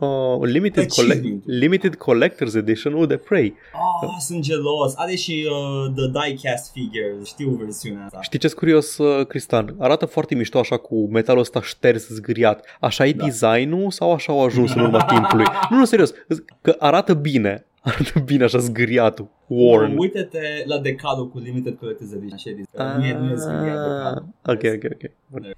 uh, limited, Achievement. collect, limited Collector's Edition-ul de Prey. Oh, sunt gelos. Are și uh, The Diecast Figures. Știu versiunea asta. Știi ce-s curios, uh, Cristian? Arată foarte mișto așa cu metalul ăsta șters, zgâriat. Așa e Da. designul sau așa au ajuns în urma timpului? Nu, nu, serios, că arată bine. *laughs* Arată bine așa zgâriatul. Worn. Uh, uite-te la decalul cu Limited Collector's Edition. Așa e zis. Nu e, nu e zgâriat decalul. Ah, Ok, ok, ok.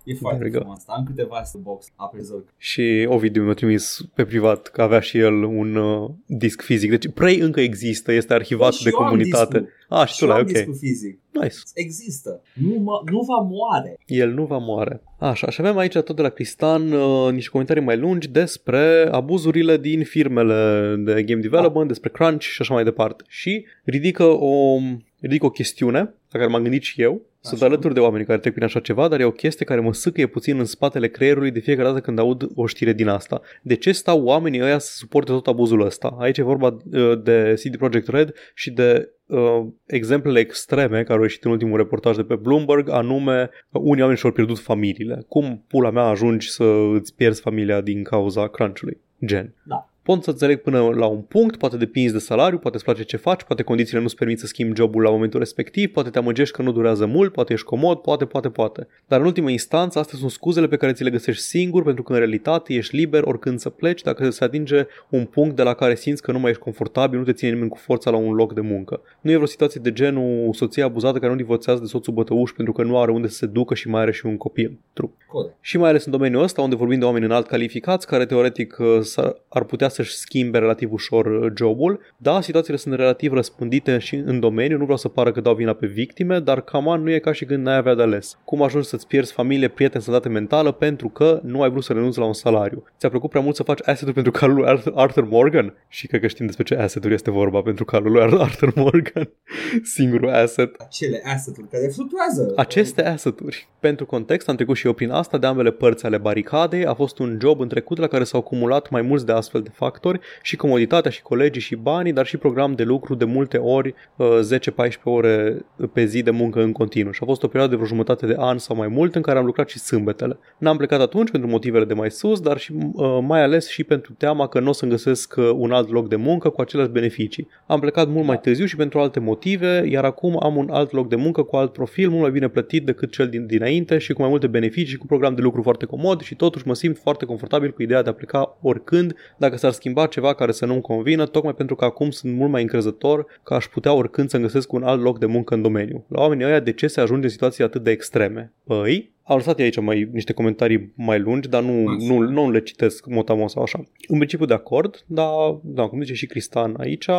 E foarte There we go. frumos. Am câteva box aprizor. Și Ovidiu mi-a trimis pe privat că avea și el un uh, disc fizic. Deci Prey încă există, este arhivat Bă, și de eu am comunitate. discul. Ah, și tu Și la am ok. discul fizic. Nice. Există. Nu, mă, nu va moare. El nu va moare. Așa, și avem aici tot de la Cristan uh, niște comentarii mai lungi despre abuzurile din firmele de game development, despre crunch și așa mai departe. Și ridică o, ridică o chestiune la care m-am gândit și eu. Sunt Așa. alături de oameni care trec prin așa ceva, dar e o chestie care mă sâcăie puțin în spatele creierului de fiecare dată când aud o știre din asta. De ce stau oamenii ăia să suporte tot abuzul ăsta? Aici e vorba uh, de CD Projekt Red și de uh, exemplele extreme care au ieșit în ultimul reportaj de pe Bloomberg, anume uh, unii oameni și-au pierdut familiile. Cum pula mea ajungi să îți pierzi familia din cauza crunch-ului? Gen. Da. Pot să înțeleg până la un punct, poate depinzi de salariu, poate îți place ce faci, poate condițiile nu-ți permit să schimbi jobul la momentul respectiv, poate te amăgești că nu durează mult, poate ești comod, poate, poate, poate. Dar în ultima instanță, astea sunt scuzele pe care ți le găsești singur, pentru că în realitate ești liber oricând să pleci dacă se atinge un punct de la care simți că nu mai ești confortabil, nu te ține nimeni cu forța la un loc de muncă. Nu e vreo situație de genul soție abuzată care nu divorțează de soțul bătăuș pentru că nu are unde să se ducă și mai are și un copil. True Corect. și mai ales în domeniul ăsta unde vorbim de oameni înalt calificați care teoretic uh, s-ar- ar putea să-și schimbe relativ ușor uh, jobul. Da, situațiile sunt relativ răspândite și în domeniu, nu vreau să pară că dau vina pe victime, dar cam nu e ca și când n-ai avea de ales. Cum ajungi să-ți pierzi familie, prieteni, sănătate mentală pentru că nu ai vrut să renunți la un salariu? Ți-a plăcut prea mult să faci asset pentru calul lui Arthur- Arthur Morgan? Și cred că știm despre ce asset este vorba pentru calul lui Arthur Morgan. *laughs* Singurul asset. Acele asset-uri care fluctuează. Aceste asset-uri. Pentru context, am trecut și eu prin asta de ambele părți ale baricadei. A fost un job în trecut la care s-au acumulat mai mulți de astfel de factori și comoditatea și colegii și banii, dar și program de lucru de multe ori, uh, 10-14 ore pe zi de muncă în continuu. Și a fost o perioadă de vreo jumătate de an sau mai mult în care am lucrat și sâmbetele. N-am plecat atunci pentru motivele de mai sus, dar și uh, mai ales și pentru teama că nu o să-mi găsesc uh, un alt loc de muncă cu aceleași beneficii. Am plecat mult mai târziu și pentru alte motive, iar acum am un alt loc de muncă cu alt profil, mult mai bine plătit decât cel din, dinainte și cu mai multe beneficii și cu program de lucru foarte comod și totuși mă simt foarte confortabil cu ideea de a pleca oricând dacă s-ar schimba ceva care să nu-mi convină, tocmai pentru că acum sunt mult mai încrezător că aș putea oricând să-mi găsesc un alt loc de muncă în domeniu. La oamenii ăia de ce se ajunge în situații atât de extreme? Păi, au lăsat aici mai, niște comentarii mai lungi, dar nu, Așa. nu, nu le citesc motamos sau așa. În principiu de acord, dar, da, cum zice și Cristan aici, uh,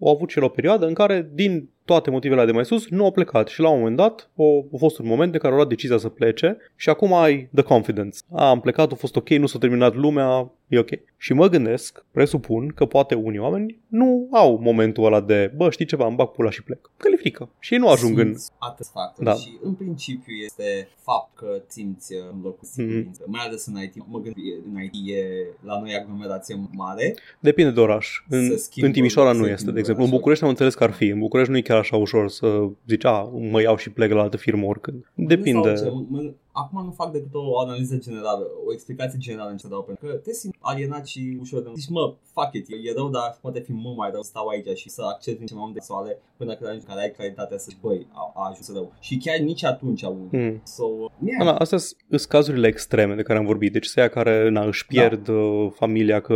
au avut și el o perioadă în care, din toate motivele de mai sus, nu au plecat și la un moment dat au, a fost un moment de care au luat decizia să plece și acum ai the confidence. A, am plecat, a fost ok, nu s-a terminat lumea, e ok. Și mă gândesc, presupun că poate unii oameni nu au momentul ăla de, bă, știi ceva, îmi bag pula și plec. Că le frică. Și ei nu ajung în... Sunt atâți factori Da. și în principiu este fapt că simți uh, în locul siguranță. Mai ales în IT. Mă gândesc, în IT e la noi aglomerație mare. Depinde de oraș. În, Se schimbă, în Timișoara se nu schimbă este, de exemplu. În orașul. București am înțeles că ar fi. În București nu e chiar așa ușor să zici, a, mă iau și plec la altă firmă oricând. Depinde. Sau ce, mă- Acum nu fac decât o analiză generală, o explicație generală în ce dau pentru că te simți alienat și ușor de... Zici, mă, fuck it, e, e rău, dar poate fi mult mai rău să stau aici și să accept din ce mai multe soale până când ajungi care ai claritatea să zici, băi, a, a ajuns rău. Și chiar nici atunci au Hmm. So, yeah. Da, astea sunt cazurile extreme de care am vorbit. Deci să ia care na, își pierd da. familia că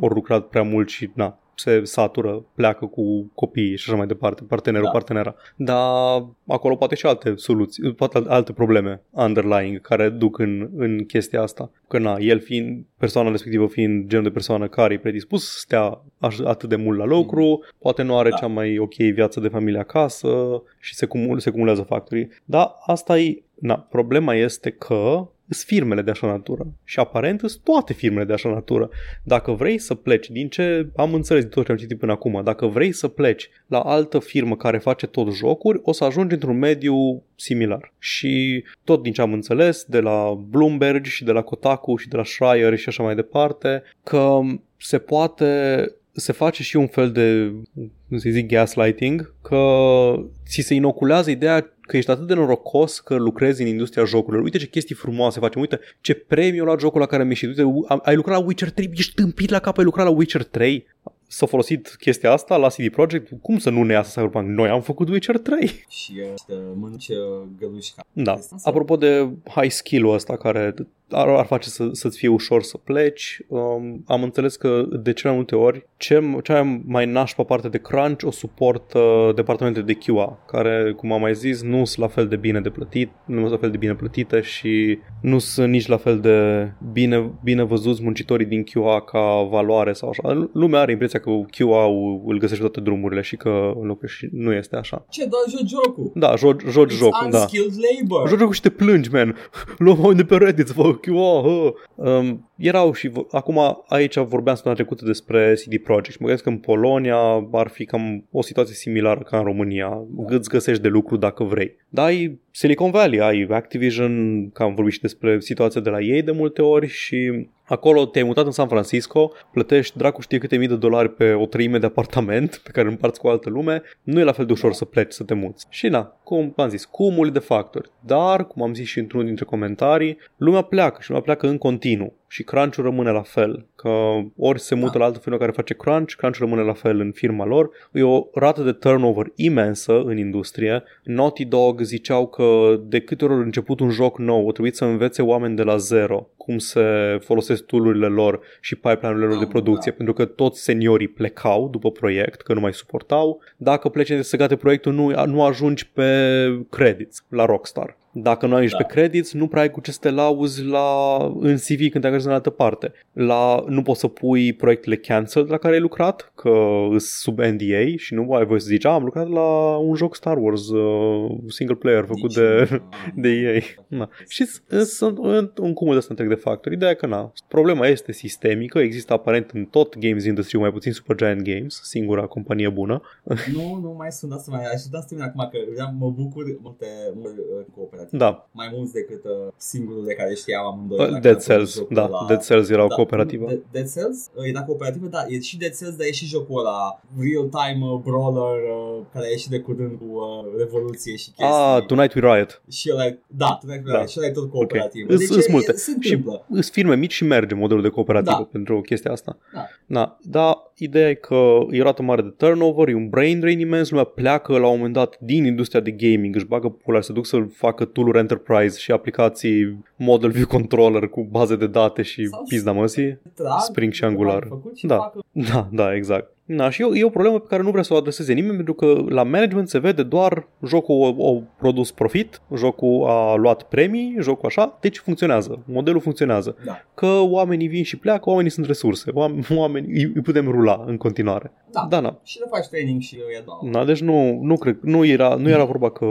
au lucrat prea mult și na, se satură, pleacă cu copiii și așa mai departe, partenerul, Da. partenera. Dar acolo poate și alte soluții, poate alte probleme underlying care duc în, în chestia asta. Că na, el fiind, persoana respectivă fiind genul de persoană care e predispus să stea aș- atât de mult la lucru, poate nu are Da. cea mai ok viață de familie acasă și se, cumul, se cumulează factorii. Dar asta e, na, problema este că sunt firmele de așa natură și aparent sunt toate firmele de așa natură. Dacă vrei să pleci, din ce am înțeles din tot ce am citit până acum, dacă vrei să pleci la altă firmă care face tot jocuri, o să ajungi într-un mediu similar. Și tot din ce am înțeles de la Bloomberg și de la Kotaku și de la Schreier și așa mai departe, că se poate se face și un fel de, cum să zic, gaslighting, că ți se inoculează ideea că ești atât de norocos că lucrezi în industria jocurilor. Uite ce chestii frumoase facem, uite ce premiu la jocul la care mi-ai ieșit. Uite, am- ai lucrat la Witcher 3, ești tâmpit la cap, ai lucrat la Witcher 3. S-a folosit chestia asta la CD Projekt. Cum să nu ne iasă Cyberpunk? Noi am făcut Witcher 3. și uh, mănânci uh, gălușca. Da. Este asta? Apropo de high skill-ul ăsta care ar, ar face să, să-ți fie ușor să pleci, um, am înțeles că de cele mai multe ori ce, cea mai nașpa parte de crunch o suportă departamentul de QA, care, cum am mai zis, nu sunt la fel de bine de plătit, nu sunt la fel de bine plătite și nu sunt nici la fel de bine, bine văzuți muncitorii din QA ca valoare sau așa. Lumea are impresia că QA-ul îl găsește pe toate drumurile și că în loc și nu este așa. Ce, doar joci jocul? Da, joci, joci It's jocul, da. unskilled labor. Joci jocul și te plângi, man. Luăm oameni de pe Reddit să facă QA. hă. Um, erau și v- acum aici vorbeam săptămâna trecută despre CD Projekt și mă gândesc că în Polonia ar fi cam o situație similară ca în România. Îți găsești de lucru dacă vrei. Dar ai Silicon Valley, ai Activision, că am vorbit și despre situația de la ei de multe ori și Acolo te-ai mutat în San Francisco, plătești dracu știe câte mii de dolari pe o treime de apartament pe care îl împarți cu altă lume, nu e la fel de ușor să pleci, să te muți. Și na, cum am zis, cumul de factori. Dar, cum am zis și într-unul dintre comentarii, lumea pleacă și lumea pleacă în continuu și crunch rămâne la fel. Că ori se mută Da. la altă firmă care face crunch, crunch rămâne la fel în firma lor. E o rată de turnover imensă în industrie. Naughty Dog ziceau că de câte ori a început un joc nou, au trebuit să învețe oameni de la zero cum se folosesc tool-urile lor și pipeline-urile lor de Da, producție, da. pentru că toți seniorii plecau după proiect, că nu mai suportau. Dacă pleci de săgate proiectul, nu, nu ajungi pe credits la Rockstar. Dacă nu ajungi Da. pe credits, nu prea ai cu ce să te lauzi la, în CV când te angajezi în altă parte. La, nu poți să pui proiectele cancelled la care ai lucrat, că sunt sub NDA și nu ai voie să zici, "A, am lucrat la un joc Star Wars uh, single player făcut Nici de, nu- de EA. Na. Și s- sunt un, un cumul de ăsta întreg de factori. Ideea e că na, problema este sistemică, există aparent în tot games industry, mai puțin Supergiant Games, singura companie bună. Nu, nu mai sunt asta mai aș da să termin acum că vreau, mă bucur multe, multe uh, cooperative. Da, Mai mulți decât uh, singurul de care știam amândoi. Uh, la care Dead a fost Cells, jocul da, ăla. Dead Cells era o Da, cooperativă. Dead, Dead Cells uh, era cooperativă, da, e și Dead Cells, dar e și jocul ăla real-time uh, brawler uh, care a ieșit de curând cu uh, Revoluție și chestii. Ah, Tonight We Riot. și ăla, e- da, Tonight Da. da. și ăla e tot cooperativ. Ok. Îs- Deci îs e- multe. se Și întâmplă. sunt firme mici și merge modelul de cooperativă Da. pentru chestia asta. Da. Da, da, ideea e că e o rată mare de turnover, e un brain drain imens, lumea pleacă la un moment dat din industria de gaming, își bagă pula, se duc să facă tool enterprise și aplicații model view controller cu baze de date și Sau- pizda măsii. Trag, Spring și după Angular. care ai Făcut și Da. fac Da, da, exact. Da, și e o, e o problemă pe care nu vrea să o adreseze nimeni pentru că la management se vede doar jocul a, a produs profit, jocul a luat premii, jocul așa, deci funcționează, modelul funcționează. Da. Că oamenii vin și pleacă, oamenii sunt resurse, oameni, oamenii îi, îi putem rula în continuare. Da. Da, na. Și le faci training și îi dau. Da, deci nu, nu cred, nu era, nu era vorba că,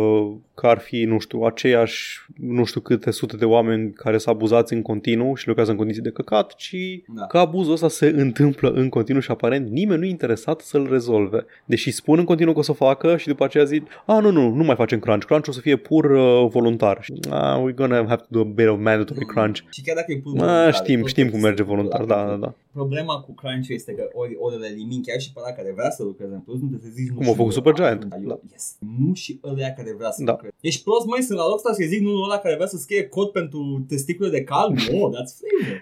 că ar fi, nu știu, aceiași, nu știu câte sute de oameni care s-au abuzați în continuu și lucrează în condiții de căcat, ci Da. că abuzul ăsta se întâmplă în continuu și aparent nimeni nu e interesat să-l rezolve. Deși spun în continuu că o să o facă și după aceea zic, a, nu, nu, nu mai facem crunch. Crunch o să fie pur uh, voluntar. Și, ah, we're gonna have to do a bit of mandatory crunch. Și chiar dacă e pur Ah, voluntar, știm, tot știm cum este merge voluntar, da, da, da. Problema cu crunch este că ori, ori le elimini chiar și pe ăla care vrea să lucreze în plus, nu te zici nu Cum și a făcut ăla. Supergiant. Da, eu- Da. Yes. Nu și ăla care vrea să Da. lucreze. Ești prost, măi, sunt la Rockstar și zic nu ăla care vrea să scrie cod pentru testicule de cal? No, *laughs* that's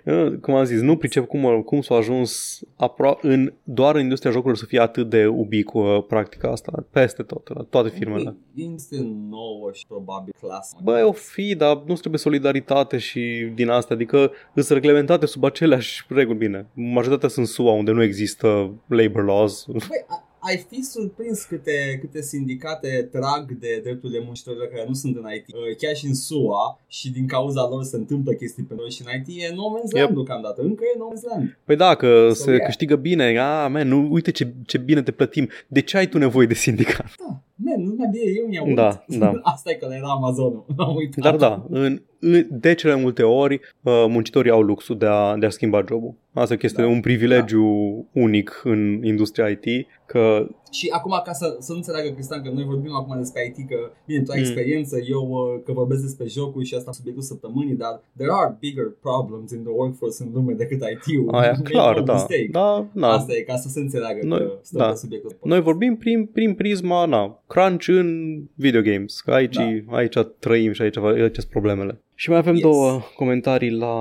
flavor. Uh, Cum am zis, nu pricep cum, cum s-a ajuns apro- în, doar în industria jocurilor să fie atât de ubicuă practica asta, peste tot, la toate firmele. E industrie nouă și probabil clasă. Bă, o fi, dar nu trebuie solidaritate și din asta, adică sunt reglementate sub aceleași reguli, bine. Majoritatea sunt SUA unde nu există labor laws. Băi, a- ai fi surprins câte, câte sindicate trag de drepturile muncitorilor care nu sunt în IT, uh, chiar și în SUA și din cauza lor se întâmplă chestii pe noi și în IT e No Man's Yep. Land deocamdată, încă e No Man's Land. Păi da, că So, se yeah. câștigă bine, a, man, nu, uite ce, ce bine te plătim. De ce ai tu nevoie de sindicat? Da, man, nu mai bine, eu mi-am Da, da. *laughs* Asta e că era Amazonul, *laughs* am uitat. Dar da, în, în, de cele mai multe ori uh, muncitorii au luxul de a, de a schimba jobul. Asta e o chestie, Da. un privilegiu unic în industria IT, că Și acum, ca să, să nu înțeleagă Cristian că noi vorbim acum despre IT, că bine, tu ai Mm. experiență, eu uh, că vorbesc despre jocuri și asta subiectul săptămânii, dar there are bigger problems in the workforce în lume decât IT-ul. aia *laughs* Make clar, no da. mistake. Da, na, Asta e ca să se înțeleagă Noi- că stăm da. pe subiectul. Noi vorbim prin, prin prisma, na, crunch în video games, că aici, Da. aici trăim și aici, aici sunt problemele. Și mai avem Yes. două comentarii la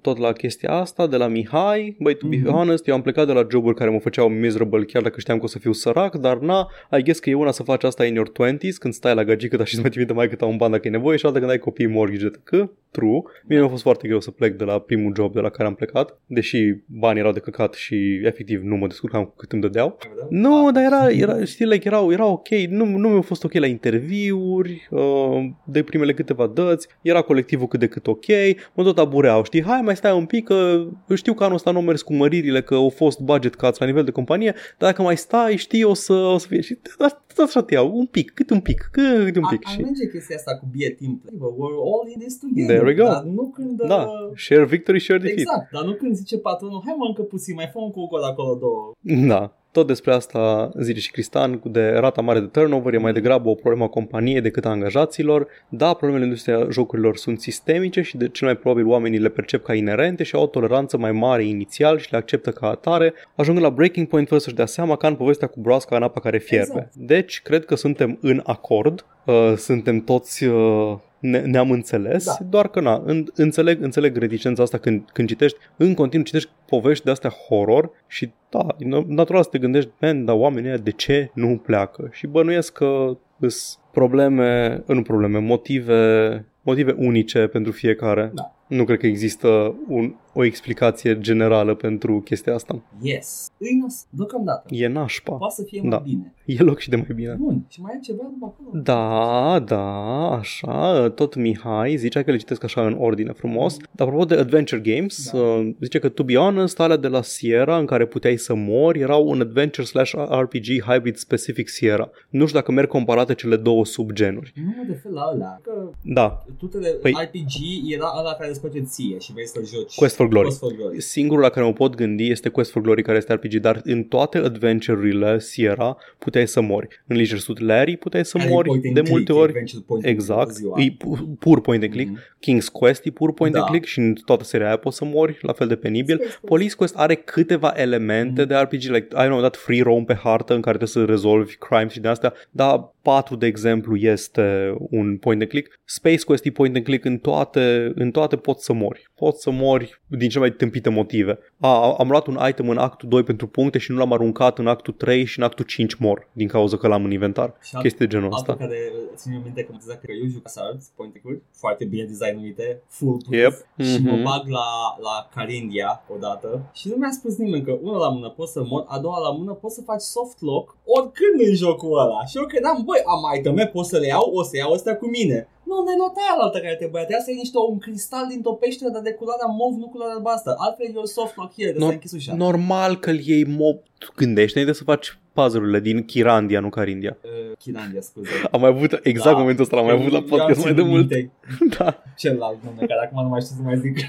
tot la chestia asta, de la Mihai. Băi, to be Mhm. honest, eu am plecat de la joburi care mă făceau miserable chiar dacă știam că o să fiu sărac, dar na, I guess că e una să faci asta in your 20s, când stai la gagică ta și îți mai trimite mai câte un ban dacă e nevoie și alta când ai copii mortgage că true. Mie mi-a fost foarte greu să plec de la primul job de la care am plecat, deși banii erau de căcat și efectiv nu mă descurcam cu cât îmi dădeau. Nu, dar era, era știi, like, erau, era ok, nu, nu mi-a fost ok la interviuri, uh, de primele câteva dăți, era colectivul cât de cât ok, mă tot abureau, știi, hai mai stai un pic, că știu că anul ăsta nu am mers cu măririle, că au fost budget cuts la nivel de companie, dar dacă mai stai, știi, o să, o să fie, și tot, tot așa te iau, un pic, cât un pic, cât un pic. Ar Și, merge chestia asta cu be a team play, bă, we're all in this together. There we go. Dar nu când... da, uh, share victory, share defeat. Exact, dar nu când zice patronul, hai mă încă puțin, mai fă un cu gol acolo două. Da, tot despre asta zice și Cristan, de rata mare de turnover, e mai degrabă o problemă a companiei decât a angajaților. Da, problemele în industria jocurilor sunt sistemice și de cel mai probabil oamenii le percep ca inerente și au o toleranță mai mare inițial și le acceptă ca atare, ajungând la breaking point fără să-și dea seama ca în povestea cu broasca în apa care fierbe. Exact. Deci, cred că suntem în acord, uh, suntem toți... Uh, ne, ne-am înțeles, Da. doar că na, în, înțeleg, înțeleg reticența asta când, când citești, în continuu citești povești de astea horror și da, e na- natural să te gândești, man, dar oamenii ăia de ce nu pleacă? Și bănuiesc că sunt probleme, nu probleme, motive, motive unice pentru fiecare. Da. Nu cred că există un, o explicație generală pentru chestia asta. Yes. Îi nas, deocamdată. E nașpa. Poate să fie mai Da. bine. E loc și de mai bine. Bun. Și mai e ceva după acolo? Da, da, așa, tot Mihai zicea că le citesc așa în ordine frumos. Dar apropo de Adventure Games, Da. uh, zice că to be honest, alea de la Sierra în care puteai să mori erau un Adventure slash RPG hybrid specific Sierra. Nu știu dacă merg comparate cele două subgenuri. Nu mă refer la ăla. Că Da, tutele Păi- RPG era ăla care îți place ție și vrei să joci. Quest for Glory. Quest for Glory. Singurul la care mă pot gândi este Quest for Glory care este RPG, dar în toate adventure-urile Sierra puteai să mori. În Leisure Suit Larry puteai să Care e mori point and de click, multe e ori. adventure point and click Exact, toată ziua. e pu- pur point and click. Mhm. King's Quest e pur point Da. and click și în toată seria aia poți să mori, la fel de penibil. Space Quest. Police Quest are câteva elemente Mhm. de RPG, like, ai un dat free roam pe hartă în care trebuie să rezolvi crime și de astea, dar 4, de exemplu, este un point and click. Space Quest e point and click în toate, în toate poți să mori. Poți să mori din cele mai tâmpite motive. A, am luat un item în actul 2 pentru puncte și nu l-am aruncat în actul 3 și în actul 5 mor din cauza că l-am în inventar. Și alt- Chestii de genul Altul ăsta. care țin eu minte că mă că eu juc Asards, point and click, foarte bine designuite, full Yep. și mă Mhm. bag la, la Carindia odată și nu mi-a spus nimeni că una la mână poți să mor, a doua la mână poți să faci soft lock oricând în jocul ăla. Și eu credeam, băi, am iteme, pot să le iau, o să iau ăstea cu mine. Nu, n-ai notat aia altă care trebuia. Trebuia să iei niște un cristal dintr-o peșteră, dar de culoarea mov, nu culoarea albastră. Altfel eu soft lock here, de No- să închis ușa. Normal că îl iei mob. Tu gândești înainte să faci puzzle-urile din Chirandia, nu Carindia. Uh, Chirandia, scuze. Am mai avut exact Da. momentul ăsta, l-am mai avut la Eu am podcast mai de ținut mult. minte Da. celălalt nume, care acum nu mai știu să mai zic. *laughs*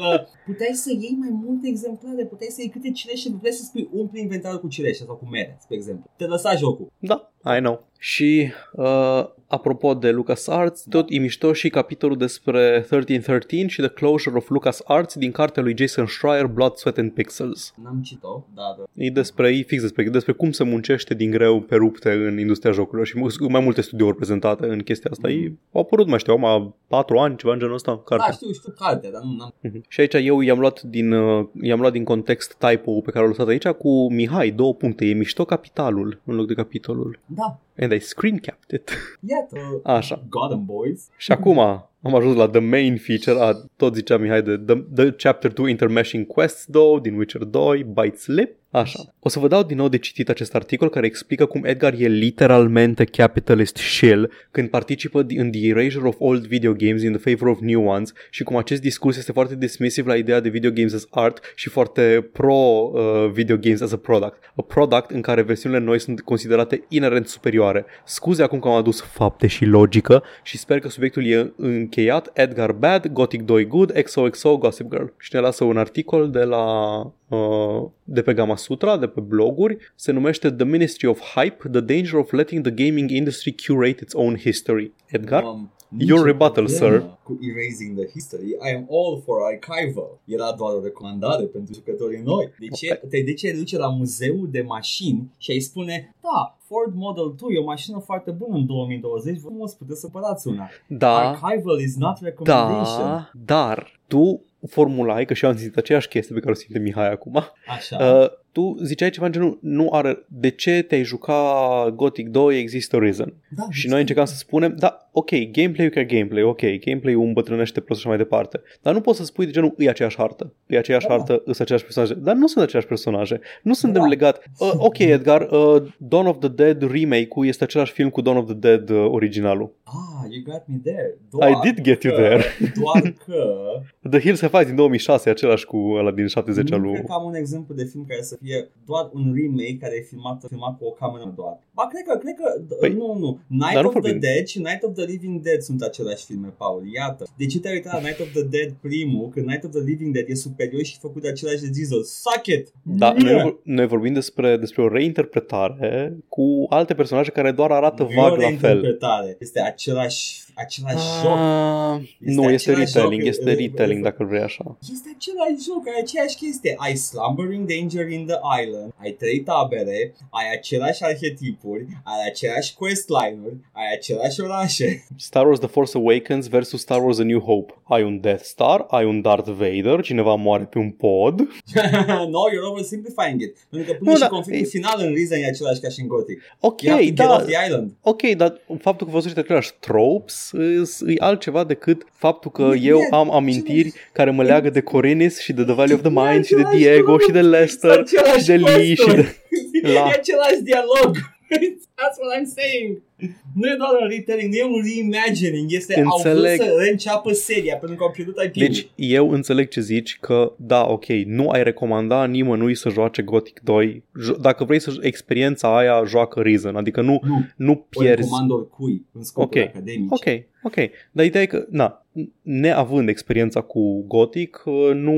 Uh, puteai să iei mai multe exemplare, puteai să iei câte cireșe, puteai să spui umpli inventarul cu cireșe sau cu mere, spre exemplu. Te lăsa jocul. Da, I know. Și uh, apropo de LucasArts, tot e mișto și capitolul despre 1313 și The Closure of LucasArts din cartea lui Jason Schreier, Blood, Sweat and Pixels. N-am citit-o, dar E despre, e fix despre, despre cum se muncește din greu pe rupte în industria jocurilor și mu- mai multe studiouri prezentate în chestia asta. E, au apărut, mai știu, acum 4 ani, ceva în genul ăsta, da, cartea. știu, știu cartea, dar nu n-am. Mhm. Și aici eu i-am luat din, uh, i-am luat din context typo pe care l-am lăsat aici cu Mihai, două puncte. E mișto capitalul în loc de capitolul. Da, And I screen capped it. iată. Așa. God and boys. Și acum am ajuns la the main feature, a, tot zicea Mihai de the, the Chapter 2 Intermeshing Quests 2 din Witcher 2, Bite Slip. Așa. O să vă dau din nou de citit acest articol care explică cum Edgar e literalmente capitalist shill când participă în the erasure of old video games in the favor of new ones și cum acest discurs este foarte dismissive la ideea de video games as art și foarte pro uh, video games as a product. A product în care versiunile noi sunt considerate inerent superioare. Scuze acum că am adus fapte și logică și sper că subiectul e încheiat. Edgar Bad, Gothic 2 Good, XOXO, Gossip Girl. Și ne lasă un articol de la uh, de pe Gama Sutra, de pe bloguri, se numește The Ministry of Hype, The Danger of Letting the Gaming Industry Curate its Own History. Edgar? Um, Your nicio rebuttal, problemă sir. Cu erasing the history, I am all for archival. Era doar o recomandare pentru jucătorii noi. De ce, te, de ce duce la muzeul de mașini și ai spune, da, Ford Model 2 e o mașină foarte bună în 2020, vă frumos puteți să cumpărați una. Da, Archival is not recommendation. da, dar tu formulai, că și eu am zis aceeași chestie pe care o simte Mihai acum, Așa. uh, tu ziceai ceva în genul, nu are, de ce te-ai juca Gothic 2, există reason. da, Și noi încercam să spunem, da, ok, gameplay-ul ca gameplay, ok, gameplay-ul îmbătrânește plus și mai departe. Dar nu poți să spui de genul, e aceeași hartă, e aceeași Da. hartă, sunt aceleași personaje. Dar nu sunt aceleași personaje. Nu suntem Da. legat. Uh, ok, Edgar, uh, Dawn of the Dead remake-ul este același film cu Dawn of the Dead uh, originalul. Ah, you got me there. Doar I did get you că- there. Doar că *laughs* The Hills Have Eyes din 2006 e același cu ăla din 70 al nu lui. cred că am un exemplu de film care să fie doar un remake care e filmat, filmat cu o cameră doar. Ba, cred că, cred că, Păi, nu, nu. Night dar nu of the vorbim. Dead și Night of the Living Dead sunt aceleași filme, Paul. Iată. De ce te-ai uitat la Night of the Dead primul, când Night of the Living Dead e superior și făcut de același regizor? Suck it! Da, noi, noi vorbim despre, despre o reinterpretare cu alte personaje care doar arată Nu e o vag la fel. reinterpretare. Este același, același joc. Ah, Este nu, este același retelling, joc, este e- retelling e- dacă îl vrei așa. Este același joc, ai aceeași chestie. Ai Slumbering Danger in the Island, ai trei tabere, ai aceleași arhetipuri, ai aceleași questline-uri, ai aceleași orașe. Star Wars The Force Awakens versus Star Wars A New Hope. Ai un Death Star, ai un Darth Vader, cineva moare pe un pod. *laughs* no, you're oversimplifying it. Pentru că până Nu, și da, conflictul e- final în Risen e același ca și în Gothic. Ok, You have to get da, off the island. ok, dar faptul că folosește aceleași tropes e altceva decât faptul că Nu eu e am amintiri care mă leagă de Corinis și de The Valley of the E Mind și de același Diego lucru. și de Lester Sunt același și de Lee și quest-uri. de... *laughs* La- E același dialog. *laughs* That's what I'm saying. Nu e doar un retelling, nu e un reimagining, este Înțeleg. au vrut să reînceapă seria pentru că au pierdut IP-ul. Deci eu înțeleg ce zici că da, ok, nu ai recomanda nimănui să joace Gothic 2. Jo- Dacă vrei să experiența aia, joacă Reason, adică nu, nu, nu o pierzi recomand oricui în scopuri Ok. academice. Ok, ok. Dar ideea e că, na, neavând experiența cu Gothic, uh, nu,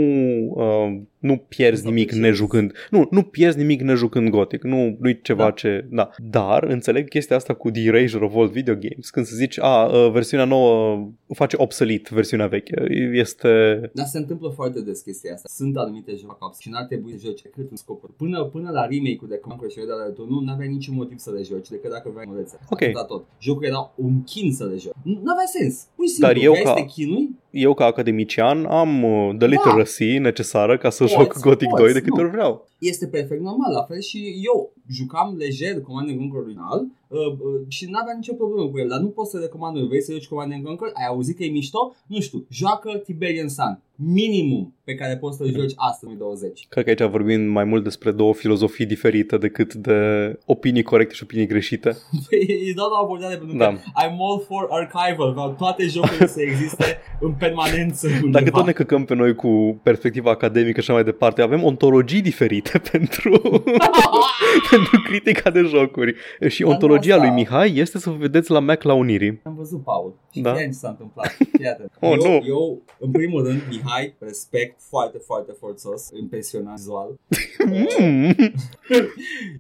uh, nu pierzi Nu nimic apreciezi. nejucând. Nu, nu pierzi nimic nejucând Gothic. Nu, nu-i ceva Da. ce... Da. Dar înțeleg chestia asta cu the erasure of old video games, când să zici, a, uh, versiunea nouă face obsolete versiunea veche. Este... Dar se întâmplă foarte des chestia asta. Sunt anumite jocuri și n-ar trebui să joci cât în scopuri. Până, până la remake-ul de Conquer și Red Alert 1 n-aveai niciun motiv să le joci decât dacă vrei mulețe. Ok. Atâta tot. Jocul era un chin să le joci. Nu avea sens. Pur și simplu, Dar eu vrei ca- să te chinui? Eu ca academician am uh, the literacy necesară ca să Poți, joc Gothic poți, 2 de câte nu. ori vreau. Este perfect normal, la fel și eu jucam lejer Command and Conquer original uh, uh, și n-aveam nicio problemă cu el, dar nu poți să recomand eu, vrei să joci Command and Conquer, ai auzit că e mișto? Nu știu, joacă Tiberian Sun, minimum pe care poți să-l joci astăzi în 2020. Cred că aici vorbim mai mult despre două filozofii diferite decât de opinii corecte și opinii greșite. *laughs* e doar o abordare pentru Da. că I'm all for archival, vreau toate jocurile să existe în permanență. undeva. Dacă tot ne căcăm pe noi cu perspectiva academică și așa mai departe, avem ontologii diferite *laughs* pentru, *laughs* pentru critica de jocuri. Și Dar nu ontologia asta. lui Mihai este să vă vedeți la Mac la Unirii. Am văzut, Paul. Și Da? da? ce s-a întâmplat. *laughs* Fii atent. Oh, eu, nu. eu, în primul rând, Mihai, respect foarte, foarte forțos, impresionant vizual. Mm.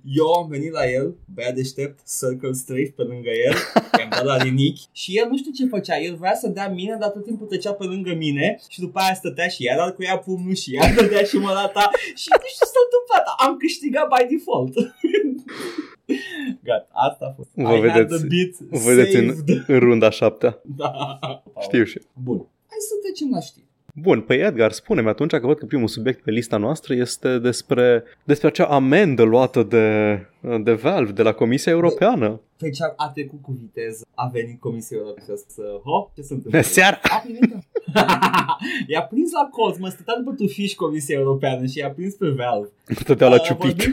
Eu am venit la el, băiat deștept, circle straight pe lângă el, i-am dat la rinichi și el nu știu ce făcea, el vrea să dea mine, dar tot timpul trecea pe lângă mine și după aia stătea și iar cu ea pumnul și iar *laughs* dădea și mă data și nu știu ce s-a întâmplat, am câștigat by default. *laughs* Gata, asta a fost. Vă I had vedeți- the beat Vă vedeți în, saved. în runda șaptea. Da. Știu și. Bun. Hai să trecem la știri. Bun, păi Edgar, spune-mi atunci că văd că primul subiect pe lista noastră este despre, despre acea amendă luată de, de Valve, de la Comisia Europeană. Pe ce a, a trecut cu viteză, a venit Comisia Europeană să... Ho, ce se întâmplă? *laughs* Seara! A primit *laughs* I-a prins la colț, mă stătea după tufiș Comisia Europeană și i-a prins pe Valve. Stătea la A, ciupit. *laughs*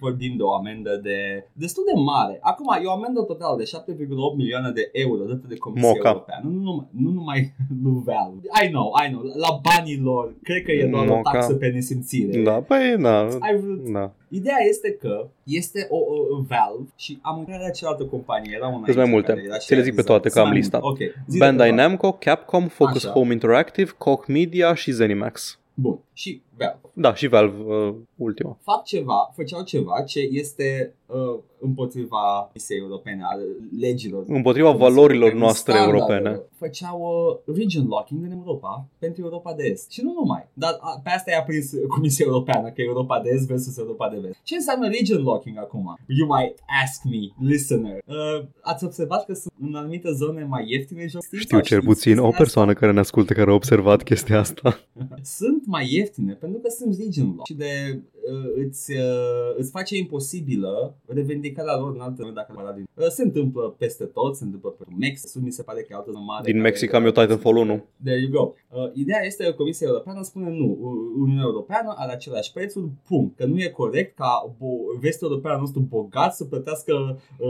Vorbim de o amendă de destul de mare. Acum, e o amendă totală de 7,8 milioane de euro dată de Comisia Moca. Europeană. Nu numai, nu numai lui Valve. I know, I know. La banii lor. Cred că e doar o Moca. taxă pe nesimțire. Da, păi, na, Ai vrut da. Ideea este că este o, o, o Valve și am uitat la cealaltă companie, era una Sunt mai aici multe. care era și Ți le zic pe realizată. toate, că am Sunt mai lista. multe. Ok. zi de Bandai câteva. Namco, Capcom, Focus Așa. Home Interactive, Koch Media și Zenimax. Bun. Și Valve. Da, și Valve, uh, ultima. Fac ceva, făceau ceva ce este uh, împotriva Comisiei Europene, a legilor. Împotriva Comisiei valorilor Europene, noastre standardelor. europene. Făceau uh, region locking în Europa pentru Europa de Est. Și nu numai. Dar a, pe asta i-a prins Comisia Europeană, că Europa de Est versus Europa de Vest. Ce înseamnă region locking acum? You might ask me, listener. Uh, ați observat că sunt în anumite zone mai ieftine jocuri? Știu cel puțin o persoană care ne ascultă care a observat chestia asta. *laughs* sunt mai ieftine pentru că sunt region lock și de uh, îți, uh, îți face imposibilă revendicarea lor în altă dacă la din. Uh, se întâmplă peste tot, se întâmplă pe Mexic, mi se pare că e altă zonă mare. Din care- Mexic am eu Titanfall 1. There you go. Uh, ideea este că Comisia Europeană spune nu, U- Uniunea Europeană are același prețuri, punct. Că nu e corect ca bo- vestul european nostru bogat să plătească uh,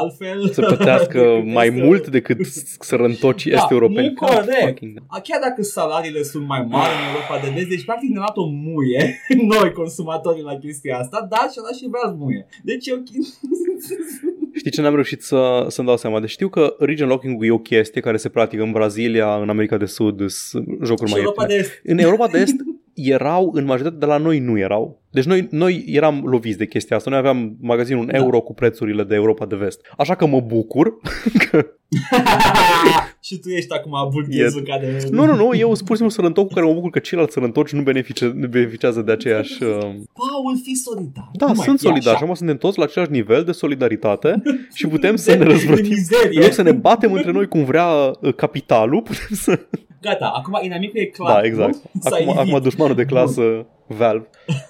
altfel. Să plătească decât *laughs* mai este- mult decât sărăntocii Da, este europeni. nu God corect. fucking- A, Chiar dacă salariile sunt mai mari în Europa de Vest, deci practic ne-am dat o muie *laughs* noi consumatorii la chestia asta, dar și-a dat și vreați muie. Deci e ok. *laughs* Știi ce n-am reușit să, să-mi dau seama? Deci știu că region locking e o chestie care se practică în Brazilia, în America de Sud, sunt jocuri și mai Europa ieftine. de Est. În Europa de Est *laughs* erau, în majoritate de la noi nu erau. Deci noi, noi eram loviți de chestia asta. Noi aveam magazinul un Da. euro cu prețurile de Europa de Vest. Așa că mă bucur *laughs* că... *laughs* și tu ești acum burghezul care... Nu, nu, nu, eu sunt pur și simplu sărăntoc cu care mă bucur că ceilalți sărăntoci nu, benefice, nu beneficiază de aceeași... Uh... Paul, fii solidar. Da, Nu mai sunt fi solidar. așa. Acum suntem toți la același nivel de solidaritate *laughs* și putem să ne De răzvrătim. mizerie. În loc să ne batem între noi cum vrea uh, capitalul, putem să... Gata, acum inamicul e clar. Da, exact. *laughs* nu? S-a Acum, evit. acum dușmanul de clasă Valve.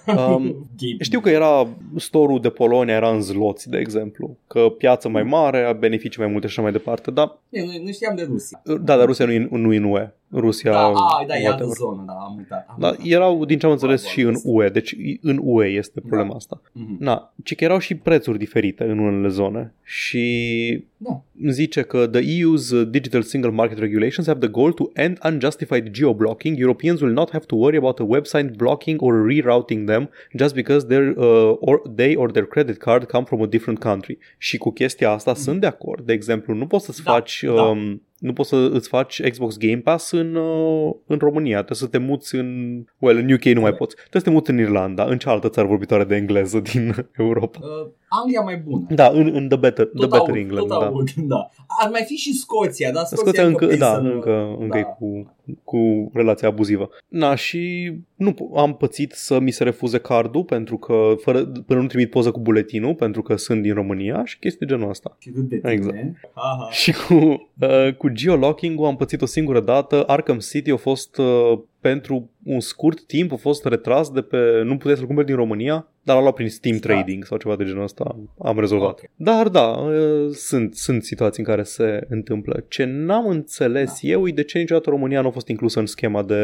Um, *laughs* Game. știu că era storul de Polonia era în zloți, de exemplu. Că piață mai mare, beneficii mai multe și așa mai departe. Da, E, nu, nu știam de Rusia. da dar Rusia nu e, nu e în UE. Rusia... Da, a, da, e altă whatever. zonă, da, am uitat. Am Da, uitat. erau, din ce am înțeles, Wow, și wow, în UE. Deci în UE este problema Da. asta. Mhm. Na, ci că erau și prețuri diferite în unele zone. Și Da. zice că the EU's uh, digital single market regulations have the goal to end unjustified geo-blocking. Europeans will not have to worry about a website blocking or rerouting them just because their, uh, or they or their credit card come from a different country. Și cu chestia asta sunt de acord. De exemplu, nu poți să-ți Da, faci... da. Um, nu poți să îți faci Xbox Game Pass în, uh, în România. Trebuie să te muți în... Well, în UK nu mai poți. Trebuie să te muți în Irlanda, în cealaltă țară vorbitoare de engleză din *laughs* Europa. Uh, Anglia mai bună. Da, în, în The Better, Tot the better aud, England. tot da. aud, *laughs* da. Ar mai fi și Scoția, dar Scoția, Scoția încă, prinsă da, în- încă, încă da. e cu, cu relația abuzivă. Na, și nu p- am pățit să mi se refuze cardul pentru că fără, până nu trimit poză cu buletinul pentru că sunt din România și chestii de genul ăsta. Și râd de tine. Exact. Aha. Și cu, uh, cu geolocking-ul am pățit o singură dată. Arkham City a fost uh, pentru un scurt timp a fost retras de pe... Nu puteai să-l cumperi din România, dar l-a luat prin Steam Da. Trading sau ceva de genul ăsta. Am rezolvat. Ok. Dar da, uh, sunt, sunt situații în care se întâmplă. Ce n-am înțeles Da. eu e de ce niciodată România nu a fost inclusă în schema de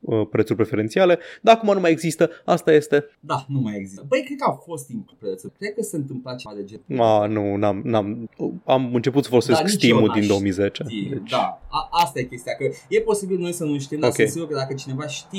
uh, prețuri preferențiale. Dar acum nu mai există, asta este. Da, nu mai există. Băi, cred că a fost timp prețul. Cred că se întâmpla ceva de genul. Ma, nu, n-am, n-am, am început să folosesc Da, nici Steam-ul eu n-aș din 2010. știe. Deci, Da, a, asta e chestia, că e posibil noi să nu știm, dar Ok. sunt sigur că dacă cineva știe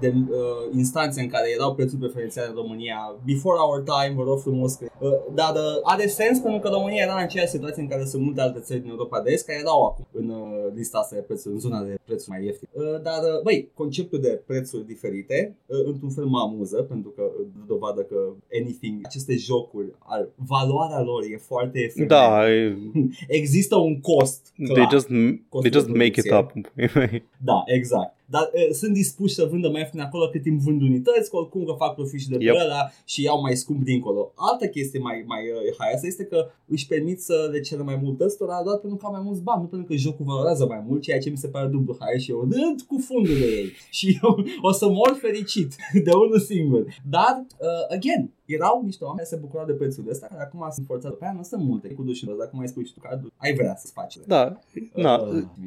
de uh, instanțe în care erau prețuri preferențiale în România, before our time, vă rog frumos, că, uh, dar uh, are sens pentru că România era în aceeași situație în care sunt multe alte țări din Europa de Est care erau acum în uh, lista asta de prețuri, în zona de prețuri mai ieftine. Uh, dar, uh, băi, conceptul de prețuri diferite, uh, într-un fel mă amuză, pentru că uh, dă dovadă că anything, aceste jocuri, al, valoarea lor e foarte efemeră. da, *laughs* e- Există un cost. They clar. just, they Costul just de make it producție. up. *laughs* Da, exact. Dar uh, sunt dispuși să vândă mai ieftin acolo cât timp vând unități, că oricum că fac profit și de pe Yep. ăla și iau mai scump dincolo. Altă chestie mai, mai uh, haioasă este că își permit să le ceră mai mult ăstora doar pentru că au mai mulți bani, nu pentru că jocul valorează mai mult, ceea ce mi se pare dublu haios și eu râd cu fundul de ei. *laughs* Și eu o să mor fericit de unul singur. Dar, uh, again, erau niște oameni care se bucurau de prețurile astea, care acum sunt forțați pe aia, nu sunt multe, cu dușul dacă mai spui și tu că ai vrea să-ți faci. Da, na,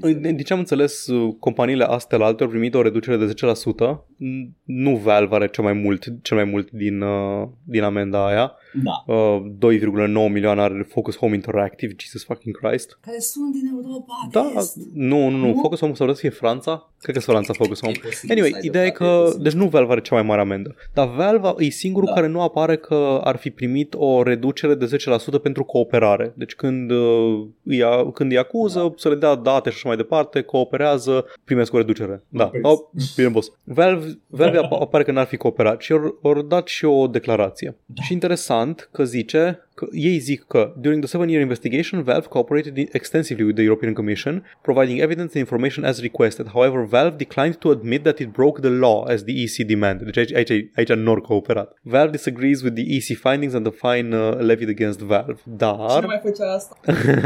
Uh, din ce am înțeles, uh, companiile astea la alte au primit o reducere de 10%. N- Nu Valve are cel mai mult, cel mai mult din, uh, din amenda aia. Da. Uh, 2,9 milioane are Focus Home Interactive, Jesus fucking Christ. Care sunt din Europa de Da, Est. nu, nu, nu, Nu? Focus Home s-ar putea să fie Franța. Cred că sunt Franța Focus Home. E posibil Anyway, să ai ideea e dreptate, că, posibil. deci nu Valve are cea mai mare amendă, dar Valve e singurul Da. care nu apare că ar fi primit o reducere de 10% pentru cooperare. Deci când uh, îi, a- când îi acuză, Da. să le dea date și așa mai departe, cooperează, primesc o reducere. Da, Vezi. oh, bine boss. Valve, Valve *laughs* ap- apare că n-ar fi cooperat și au au dat și o declarație. Da. Și interesant că zice că ei zic că during the seven-year investigation, Valve cooperated extensively with the European Commission, providing evidence and information as requested. However, Valve declined to admit that it broke the law as the EC demanded. Deci aici, aici, aici nu au cooperat. Valve disagrees with the EC findings and the fine uh, levied against Valve. Cine Dar... mai făcea asta?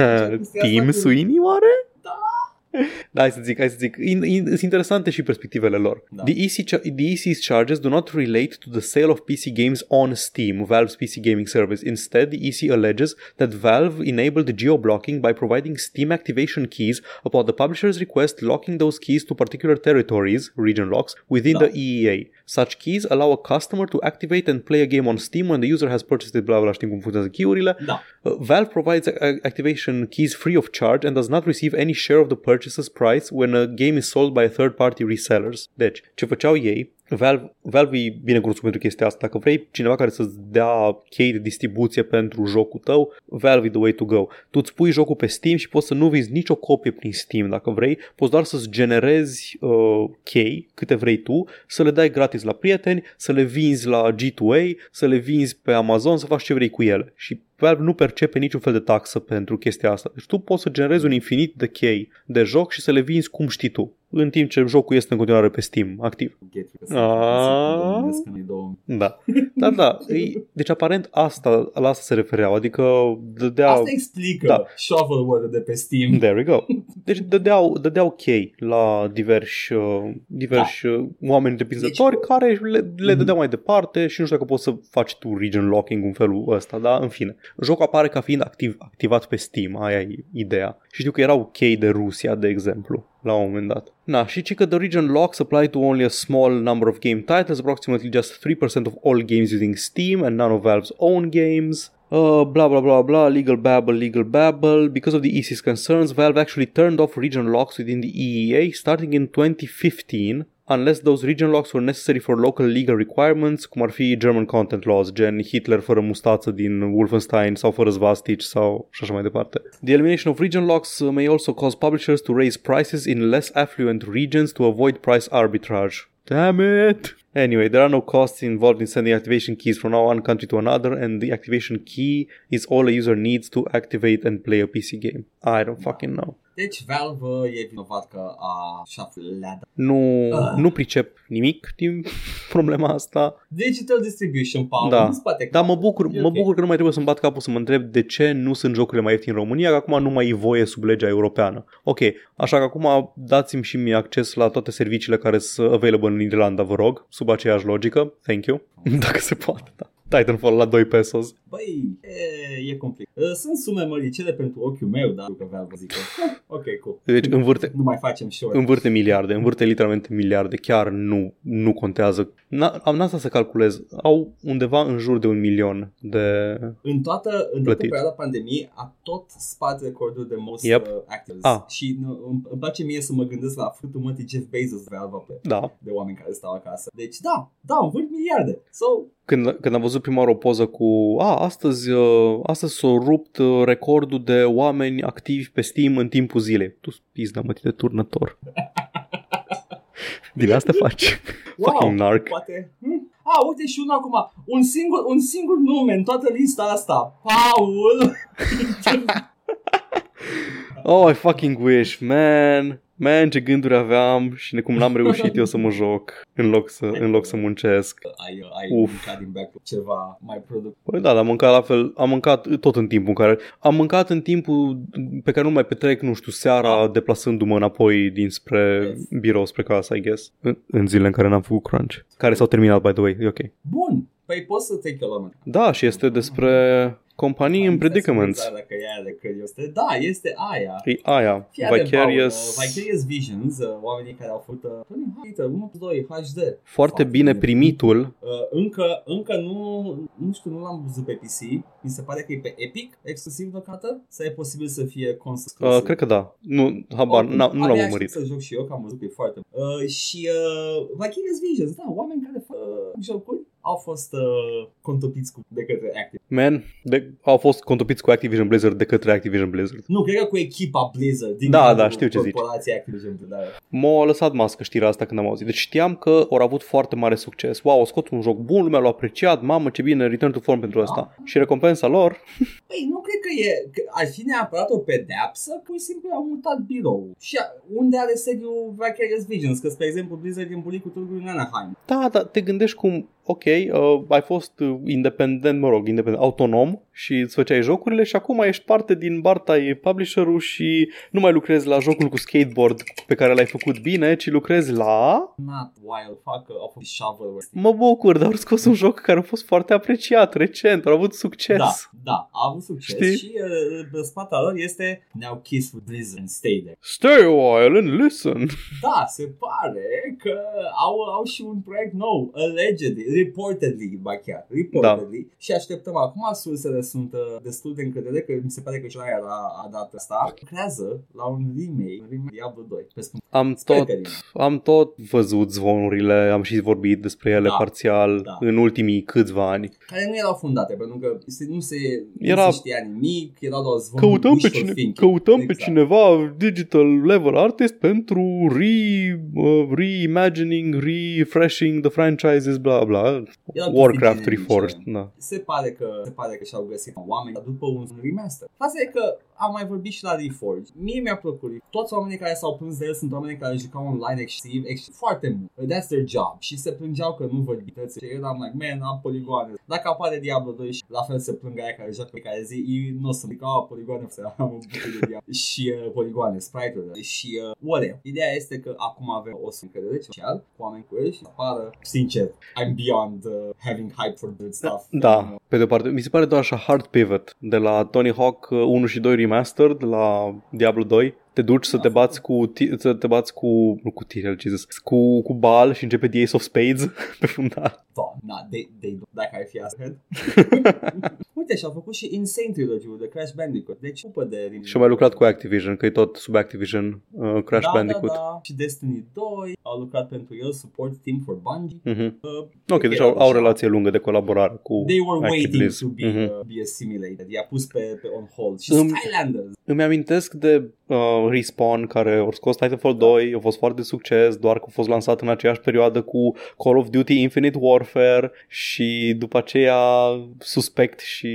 *laughs* Team cu- Sweeney oare? Da. *laughs* Da, hai să zic, hai să zic. In, in, sunt interesante și perspectivele lor. Da. The, EC, cha- the EC's charges do not relate to the sale of PC games on Steam, Valve's PC gaming service. Instead, the EC alleges that Valve enabled geo-blocking by providing Steam activation keys upon the publisher's request, locking those keys to particular territories, region locks, within Da. the EEA. Such keys allow a customer to activate and play a game on Steam when the user has purchased it, bla bla, știm cum funcționează key-urile. Da. Uh, Valve provides uh, activation keys free of charge and does not receive any share of the purchaser's price when a game is sold by third-party resellers. Deci, ce făceau ei, Valve, Valve e bine cunoscut pentru chestia asta. Dacă vrei cineva care să-ți dea chei de distribuție pentru jocul tău, Valve e the way to go. Tu îți pui jocul pe Steam și poți să nu vinzi nicio copie prin Steam dacă vrei. Poți doar să-ți generezi uh, chei, câte vrei tu, să le dai gratis la prieteni, să le vinzi la G2A, să le vinzi pe Amazon, să faci ce vrei cu ele. Și Valve nu percepe niciun fel de taxă pentru chestia asta. Deci tu poți să generezi un infinit de chei de joc și să le vinzi cum știi tu, în timp ce jocul este în continuare pe Steam, activ. Get you, că sunt- Ah. sunt gândesc în ei două. Da. Dar da, e, deci aparent asta, la asta se refereau, adică dădea... Asta explică Da. shovelware de pe Steam. There we go. Deci dădeau, dădeau chei la diversi, uh, diversi uh, oameni depinzători Deci- care le, le Mhm. dădeau mai departe și nu știu dacă poți să faci tu region locking în felul ăsta, dar în fine. Jocul apare ca fiind activ, activat pe Steam, aia e ideea. Și știu că erau chei de Rusia, de exemplu la un moment dat. Na, și ci că the region locks apply to only a small number of game titles, approximately just 3% of all games using Steam and none of Valve's own games. Uh, blah blah blah blah, legal babble, legal babble. Because of the EC's concerns, Valve actually turned off region locks within the EEA starting in 2015 unless those region locks were necessary for local legal requirements, cum ar fi German content laws, gen Hitler fără mustață din Wolfenstein sau fără svastici sau și așa mai departe. The elimination of region locks may also cause publishers to raise prices in less affluent regions to avoid price arbitrage. Damn it! Anyway, there are no costs involved in sending activation keys from one country to another, and the activation key is all a user needs to activate and play a PC game. I don't fucking know. Deci Valve e vinovat că a șafuleat. Nu, Ah. nu pricep nimic din *laughs* problema asta. Digital Distribution, Paul, Da. nu spate Dar capul. mă bucur, E mă ok. bucur că nu mai trebuie să-mi bat capul să mă întreb de ce nu sunt jocurile mai ieftine în România, că acum nu mai e voie sub legea europeană. Ok, așa că acum dați-mi și mie acces la toate serviciile care sunt available în Irlanda, vă rog, sub aceeași logică. Thank you. *laughs* Dacă se poate, da. Titanfall la 2 pesos. Băi, e, e complicat. Uh, Sunt sume măricele pentru ochiul meu, dar că Valve zică, "Ah, *laughs* ok, cool. Deci învârte, Nu mai facem show învârte miliarde, învârte literalmente miliarde, chiar nu, nu contează. N- am n asta să calculez. Au undeva în jur de un milion de... În toată, în toată Plătit. perioada pandemiei a tot spart recordul de most Yep. uh, actives. Ah. Și nu, îmi, îmi place mie să mă gândesc la fâtul mătii Jeff Bezos de Valve pe Da. de oameni care stau acasă. Deci da, da, învârt miliarde. So, Când, când am văzut prima oară o poză cu A, astăzi, uh, astăzi s-a rupt uh, recordul de oameni activi pe Steam în timpul zilei. Tu pizda mă de turnător. Din asta faci. wow, Fucking narc. poate... Hm? A, uite și unul acum. Un singur, un singur nume în toată lista asta. Paul! *laughs* *laughs* Oh, I fucking wish, man. Man, ce gânduri aveam și cum n-am reușit eu să mă joc în loc să, în loc să muncesc. ai, ai Uf. mâncat din back ceva mai productiv. Păi da, dar am mâncat la fel, am mâncat tot în timpul în care, am mâncat în timpul pe care nu mai petrec, nu știu, seara deplasându-mă înapoi dinspre Yes. birou spre casă, I guess, în, în zilele în care n-am făcut crunch, care s-au terminat, by the way, e ok. Bun, păi poți să take your moment. Da, și este despre companii în predicaments. Dacă e aia de când este. Da, este aia. E aia, Fii atent, Vicarious, Paul, uh, Vicarious Visions, uh, oamenii care au făcut uh, Tony Hawk 1 2 HD. foarte bine primitul, Uh, încă, încă nu, nu știu, nu l-am văzut pe PC. Mi se pare că e pe Epic, exclusiv deocamdată. Sau e posibil să fie console uh, cred că da, nu, habar, Oricum, n- nu l-am abia urmărit. aștept să joc și eu, că am văzut că e foarte... Uh, și uh, Vicarious Visions, da, oameni care fac uh, jocuri au fost uh, contopiți cu, de către Active. Man, de, au fost contopiți cu Activision Blizzard de către Activision Blizzard. Nu, cred că cu echipa Blizzard din Da, cadrul da, știu ce zici. corporației Activision Blizzard. Da. M-a lăsat mască știrea asta când am auzit. Deci știam că au avut foarte mare succes. Wow, au scot un joc bun, lumea l-a apreciat, mamă ce bine, return to form pentru asta. Și recompensa lor, *laughs* Păi nu cred că e, că ar fi neapărat o pedeapsă, pur și simplu au mutat birou. Și a, unde are sediul Vicarious Visions? Că, spre exemplu, Blizzard din bulicul târgului în Anaheim. da, da, te gândești cum, ok, uh, ai fost uh, independent, mă rog, independent, autonom și îți făceai jocurile și acum ești parte din barta e publisher-ul și nu mai lucrezi la jocul cu skateboard pe care l-ai făcut bine, ci lucrezi la... Not wild, fac că au fost shovelware. Mă bucur, dar au scos un joc care a fost foarte apreciat recent, au avut succes. Da, da, a avut succes Știi? și uh, pe spatele lor este Now Kiss with Blizzard and Stay there. Stay a while and listen. Da, se pare că au, au și un proiect nou, allegedly, reportedly, ba chiar, reportedly. Da. Și așteptăm acum, sursele sunt uh, destul de încredere, că mi se pare că și aia a, a dat asta. Lucrează la un remake, un remake Diablo 2. Pe spun, Am Sper tot, că din- am tot văzut zvonurile, am și vorbit despre ele Da, parțial da. în ultimii câțiva ani. care nu erau fundate, pentru că se, nu, se, Era- nu se știa nimic, erau doar zvonuri Căutăm, pe, wishful cine, thinking. căutăm pe Exact. cineva digital level artist pentru re, uh, reimagining, refreshing the franchises, bla bla. Erau Warcraft chestii Reforged, generice. da. se pare că se pare că și-au găsit oameni după un remaster. Faza e că am mai vorbit și la Reforged. Mie mi-a plăcut. Toți oamenii care s-au plâns de el sunt oameni care jucau online excesiv, excesiv foarte mult. That's their job. Și se plângeau că nu văd bități. Și eu eram like, man, am poligoane. Dacă apare Diablo 2 și la fel se plâng aia care joacă pe care zi, ei nu o să zic, ah, poligoane, să *laughs* am un bucă de Diablo. și uh, poligoane, sprite-uri. Și uh, whatever. Ideea este că acum avem o încredere social cu oameni cu el și apară, sincer, I'm beyond uh, having hype for good stuff. Da, pe de o parte, mi se pare doar așa hard pivot de la Tony Hawk uh, 1 și 2 remastered la Diablo 2. Te duci să te bați cu ti- să te bați cu nu cu Tyrael, Jesus, cu cu Bal și începe The Ace of Spades *laughs* pe fundal. Da, na, they, they, dacă ar fi asta. *laughs* Uite, și-au făcut și Insane Trilogy-ul de Crash Bandicoot. Deci, upă de... Și au mai lucrat cu Activision, că e tot sub Activision uh, Crash da, Bandicoot. Da, da. Și Destiny 2 au lucrat pentru el, support team for Bungie. Mhm. Uh, Ok, deci au, au relație lungă de colaborare cu They were waiting Activision. to be, Mhm. uh, be assimilated. I-a pus pe, pe on hold. Și Îmi- Skylanders. Îmi amintesc de uh, Respawn care au scos Titanfall 2, a fost foarte succes, doar că a fost lansat în aceeași perioadă cu Call of Duty Infinite Warfare și după aceea suspect și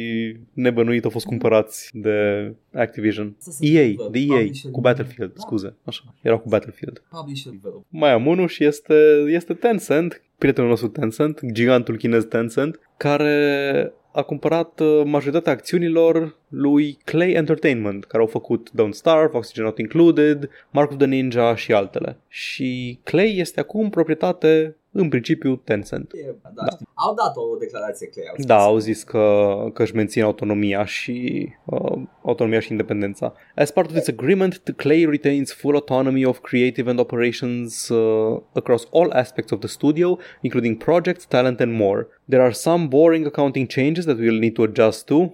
nebănuit au fost cumpărați de Activision. Să se EA, întâmplă. de EA, Publisher cu de- Battlefield, Da. scuze, așa, erau cu Battlefield. Publisher developer. Mai am unul și este, este Tencent, prietenul nostru Tencent, gigantul chinez Tencent, care a cumpărat uh, majoritatea acțiunilor lui Clay Entertainment, care au făcut Don't Starve, Oxygen Not Included, Mark of the Ninja și altele. Și Clay este acum proprietate în principiu Tencent. E, da, da. Știu. Au dat o declarație clară. Da, au zis că, că își mențin autonomia și uh, autonomia și independența. As part of this agreement, the Clay retains full autonomy of creative and operations uh, across all aspects of the studio, including projects, talent and more. There are some boring accounting changes that we will need to adjust to.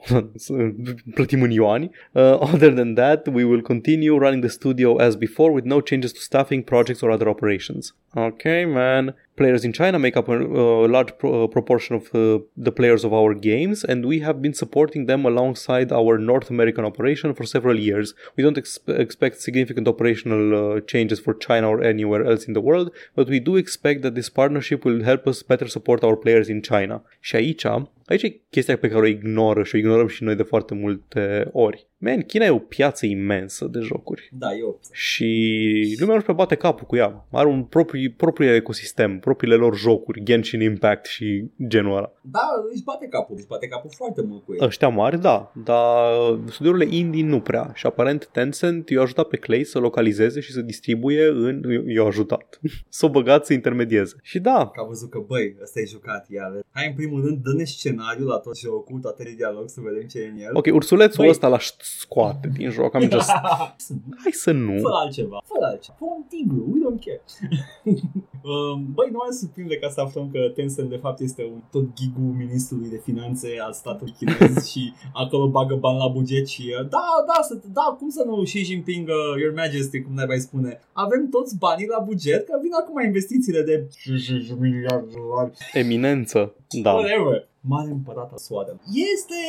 *laughs* Plătim în yuani. Uh, other than that, we will continue running the studio as before with no changes to staffing, projects or other operations. Okay, man. Players in China make up a uh, large pro- uh, proportion of uh, the players of our games, and we have been supporting them alongside our North American operation for several years. We don't ex- expect significant operational uh, changes for China or anywhere else in the world, but we do expect that this partnership will help us better support our players in China. Și aici, aici e chestia pe care o ignoră și o ignorăm și noi de foarte multe ori. Man, China e o piață imensă de jocuri Da, eu. și lumea nu-și mai bate capul cu ea. Are un propriu, propriu ecosistem, propriile lor jocuri, Genshin Impact și genul ăla. Da, își bate capul, își bate capul foarte mult cu ei. Ăștia mari, da, dar studiourile indie nu prea. Și aparent Tencent i-a ajutat pe Clay să localizeze și să distribuie în... i-a ajutat. *laughs* să o băgați să intermedieze. Și da, Că a văzut că, băi, ăsta e jucat, iar. Hai în primul rând, dă-ne scenariul la tot jocul, toate de dialog, să vedem ce e în el. ok, ursulețul Băi. ăsta l-aș scoate din joc. Am just... *laughs* Hai să nu. Fă altceva, fă altceva. Fă un tigru, we don't care. Um, Băi, nu mai surprinde ca să aflăm că Tencent de fapt este un tot gigul ministrului de finanțe al statului chinez *laughs* și acolo bagă bani la buget și uh, da, da, să, da, cum să nu Xi Jinping, uh, Your Majesty, cum ne mai spune, avem toți banii la buget, că vin acum investițiile de Eminență. Da. whatever. Mare împărat al soarelui. Este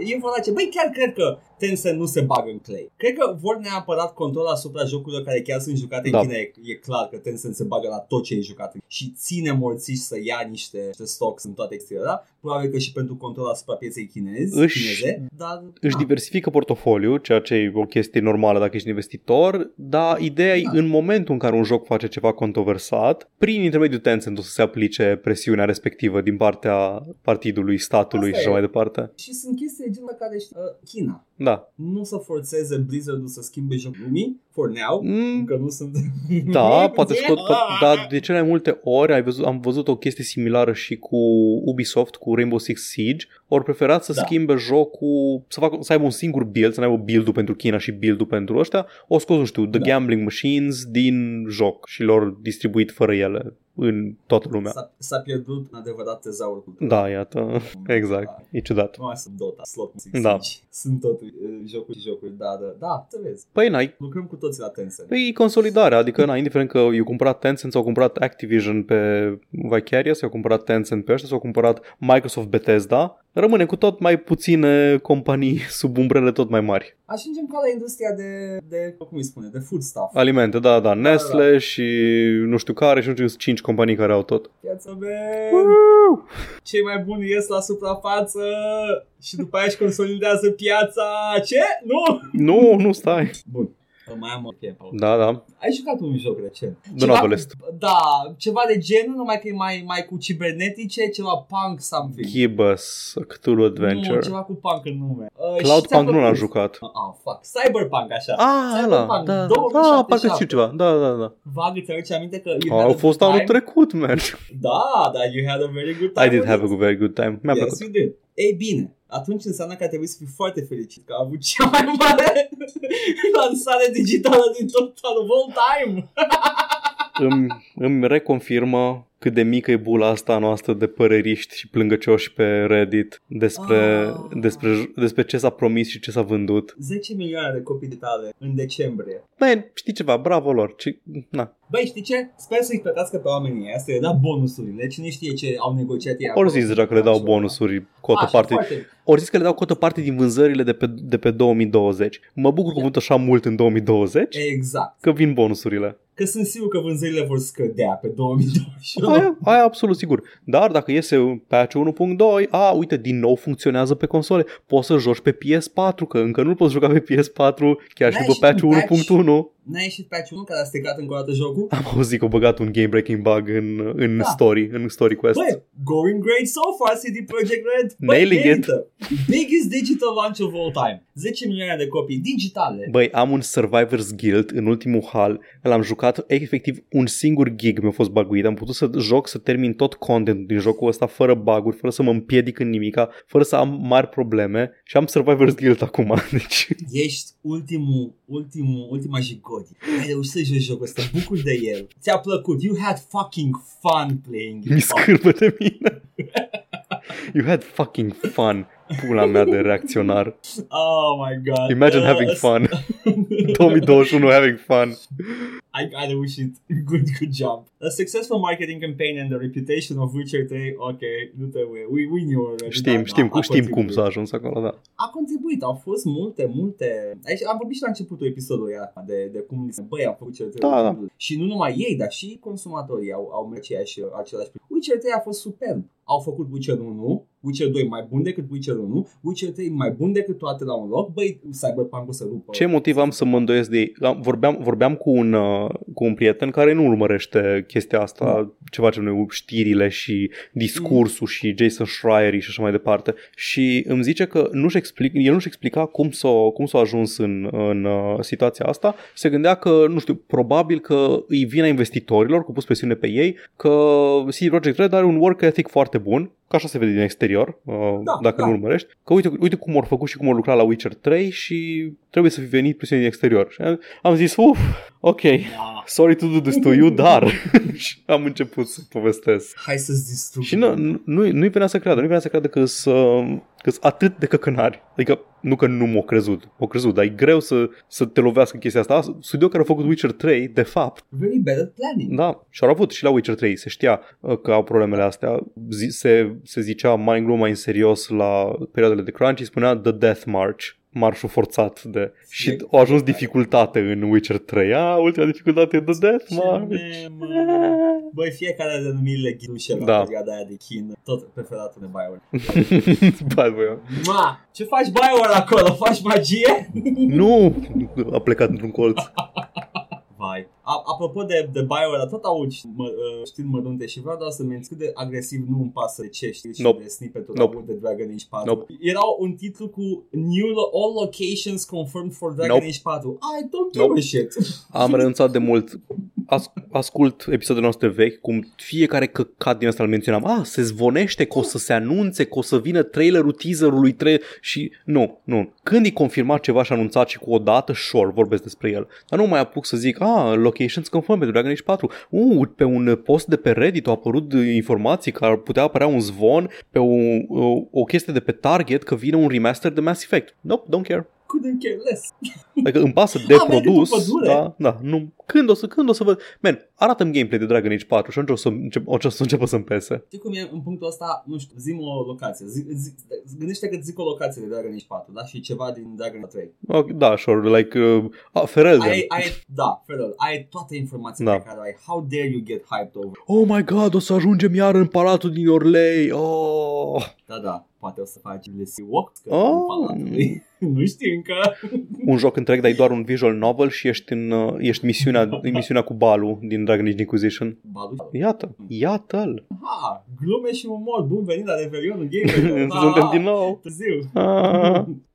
uh, informație. Băi, chiar cred că Tencent nu se bagă în Clay. Cred că vor neapărat control asupra jocurilor care chiar sunt jucate Da. în China. E, e clar că Tencent se bagă la tot ce e jucat și ține morțiși să ia niște, niște stocks în toate exterior, da? Probabil că și pentru control asupra pieței chinezi, Își- chineze, dar își da. diversifică portofoliul, ceea ce e o chestie normală dacă ești investitor, dar ideea e Da. în momentul în care un joc face ceva controversat, prin intermediul Tencent o să se aplice presiunea respectivă din partea partidului, statului Asta și așa e. mai departe. Și sunt chestii de genul care uh, China Da. nu să forțeze Blizzard-ul să schimbe jocul lumii, for now, Mm, încă nu sunt... *laughs* da, *laughs* poate scot, po- dar de cele mai multe ori ai văzut, am văzut o chestie similară și cu Ubisoft, cu Rainbow Six Siege, ori preferat să Da. schimbe jocul, să, facă, să aibă un singur build, să nu aibă build-ul pentru China și build-ul pentru ăștia, o scos, nu știu, The Da. Gambling Machines din joc și lor distribuit fără ele în toată lumea. S-a, s-a pierdut un adevărat tezaur cultural. Da, iată, *laughs* exact, e ciudat. Nu mai sunt Dota, Slot Music Da. Siege. Sunt tot uh, jocuri și jocuri, da, da, da, să vezi. Păi n-ai Lucrăm cu toții la Tencent. Păi e consolidarea, adică na, indiferent că eu cumpărat Tencent sau cumpărat Activision pe Vicarious, sau cumpărat Tencent pe ăștia, sau cumpărat Microsoft Bethesda, rămâne cu tot mai puține companii *laughs* sub umbrele tot mai mari. Ajungem ca la industria de, de cum îi spune, de food stuff. Alimente, da, da, Nestle și nu știu care și nu știu, sunt cinci companii care au tot. Piața de... Cei mai buni ies la suprafață și după aia își consolidează piața. Ce? Nu? Nu, nu stai. Bun. Mai am ok, Paul. Da, da. Ai jucat un joc recent. The Novelist. Da, ceva de genul, numai că e mai, mai cu cibernetice, ceva punk something. Give us a Cthulhu Adventure. Nu, ceva cu punk în nume. Uh, și Cloud ți-a Punk nu l-am plăcut? jucat. Ah, fuck. Cyberpunk, așa. Ah, ăla, Cyberpunk da, da, 2077. da, parcă știu ceva, da, da, da. Vag, îți aduce aminte că you A, had au a fost good anul time? trecut, man. Da, dar you had a very good time. I did with have it. a very good time. Mi-a yes, plăcut. you did. Ei bine, atunci înseamnă că trebuie să fii foarte fericit că a avut cea mai mare *laughs* lansare digitală din tot of all time. *laughs* îmi, îmi reconfirmă cât de mică e bula asta noastră de păreriști și plângăcioși pe Reddit despre, Ah. despre, despre ce s-a promis și ce s-a vândut. 10 milioane de copii de tale în decembrie. Man, știi ceva, bravo lor. Ce, na. Băi, știi ce? Sper să-i plătească pe oamenii ăia, să le da bonusurile. Cine știe ce au negociat ei Ori acolo. zis deja că le dau bonusuri cotă Așa, parte. foarte. Ori zis că le dau cotă parte din vânzările de pe, de pe 2020. Mă bucur că am avut așa mult în 2020 Exact. că vin bonusurile. Că sunt sigur că vânzările vor scădea pe 2021. Aia, aia absolut sigur. Dar dacă iese patch 1.2, a, uite, din nou funcționează pe console. Poți să joci pe PS4, că încă nu poți juca pe PS4 chiar și N-ai după și patch un patch? 1.1. N-a ieșit patch 1 care a stricat încă o dată jocul? *laughs* Am auzit că au băgat un game-breaking bug în, în Da. story, în story quest. Băi, going great so far, CD Projekt Red. Băi, Nailing it. merită. Biggest digital launch of all time. 10 milioane de copii digitale. Băi, am un Survivors Guild în ultimul hal. L-am jucat efectiv un singur gig mi-a fost baguit. Am putut să joc, să termin tot contentul din jocul ăsta fără baguri, fără să mă împiedic în nimica, fără să am mari probleme și am Survivors Guild acum. *laughs* Deci Ești ultimul, ultimul, ultima jigodi. Ai reușit să joci jocul ăsta, bucuri de el. Ți-a plăcut. You had fucking fun playing it. mi scârbă de mine. *laughs* You had fucking fun. Pula mea de reacționar. Oh my god. Imagine Uh, having fun. *laughs* 2021 having fun. I, I reușit. Good, good job. A successful marketing campaign and the reputation of Witcher 3. Ok, nu trebuie. We, we knew already. Știm, Da, știm, da, cum, a știm cum contribuit. s-a ajuns acolo, da. A contribuit, au fost multe, multe... Aici am vorbit și la începutul episodului ăsta de, de cum li se... Băi, au făcut Witcher 3. Da, da. Și nu numai ei, dar și consumatorii au, au mers aceeași, același... Witcher 3 a fost superb. Au făcut Witcher 1, Witcher 2 mai bun decât Witcher 1, Witcher 3 mai bun decât toate la un loc. Băi, Cyberpunk-ul să rupă. Ce motiv am să mă îndoiesc de ei? Am- Vorbeam, vorbeam cu, un, uh, cu un prieten care nu urmărește chestia asta, ce facem noi, știrile și discursul și Jason Schreier și așa mai departe. Și îmi zice că nu-și explic, el nu-și explica cum s-a, cum s-a ajuns în, în uh, situația asta. Se gândea că, nu știu, probabil că îi vine investitorilor, cu pus presiune pe ei, că CD Projekt Red are un work ethic foarte bun, că așa se vede din exterior, uh, Da, dacă da. nu urmărești, că uite, uite cum au făcut și cum au lucrat la Witcher 3 și trebuie să fi venit presiune din exterior. Și am, am zis, uf, ok, Da. sorry to do this to you, dar *laughs* și am început să povestesc. Hai să-ți distrug. Și nu, nu, nu- nu-i venea să creadă, nu-i venea să creadă că sunt atât de căcănari. Adică nu că nu m-au crezut, m-au crezut, dar e greu să, să te lovească chestia asta. Studio care a făcut Witcher 3, de fapt, Very bad at planning. da, și au avut și la Witcher 3, se știa uh, că au problemele astea. Zi, se, se zicea mai în glumă, mai în serios la perioadele de crunch și spunea The Death March marșul forțat de... Și Exact. a ajuns dificultate în Witcher 3. A, ultima dificultate e The Death March. Ce mă. Băi, fiecare denumirile ghidușe la Da. perioada aia de chin, tot preferatul de Bioware. *laughs* Ba, băi, Ma, ce faci Bioware acolo? Faci magie? nu! A plecat într-un colț. *laughs* Vai. A, apropo de, de Bioware, tot aud mă, uh, știri mărunte și vreau doar să mențin cât de agresiv nu îmi pasă de ce știri și Nope. de snippet-ul Nope. nope. de Dragon Age 4. Nope. Era un titlu cu New lo- All Locations Confirmed for Dragon Nope. Age 4. I don't give Nope. a shit. Am renunțat de mult. As- ascult episoadele noastre vechi, cum fiecare căcat din asta îl menționam. Ah, se zvonește că o să se anunțe, că o să vină trailerul teaserului tre- și nu, nu. Când e confirmat ceva și anunțat și cu o dată, sure, vorbesc despre el. Dar nu mai apuc să zic, ah, locations confirmed pentru Dragon Age 4. Uh, pe un post de pe Reddit au apărut informații că ar putea apărea un zvon pe o, o, o chestie de pe Target că vine un remaster de Mass Effect. Nope, don't care. Couldn't care less. Adică îmi pasă de Ah, merg produs, pe pădure. da, da, nu. Când o să, când o să văd, man, arată-mi gameplay de Dragon Age 4 și atunci o să, încep, o să începă să-mi pese. Știi cum e în punctul ăsta, nu știu, zi o locație. Zi, zi, gândește că zic o locație de Dragon Age 4, da? Și ceva din Dragon Age 3. Ok, da, sure, like, uh, ah, Ferelden. Ai, ai, da, Fedor, ai toate informațiile Da. pe care o ai. How dare you get hyped over? Oh my god, o să ajungem iar în palatul din Orlei. Oh. Da, da, poate o să faci Legacy Walk, că Oh. în palatului. *laughs* nu știu încă. Un joc întreg, dar e doar un visual novel și ești în uh, ești misiunea, e misiunea cu Balu din Dragon Age Inquisition. Balu. Iată, iată-l. Ha, glume și umor, bun venit la Revelionul Gamer. *laughs* Suntem din nou. Târziu.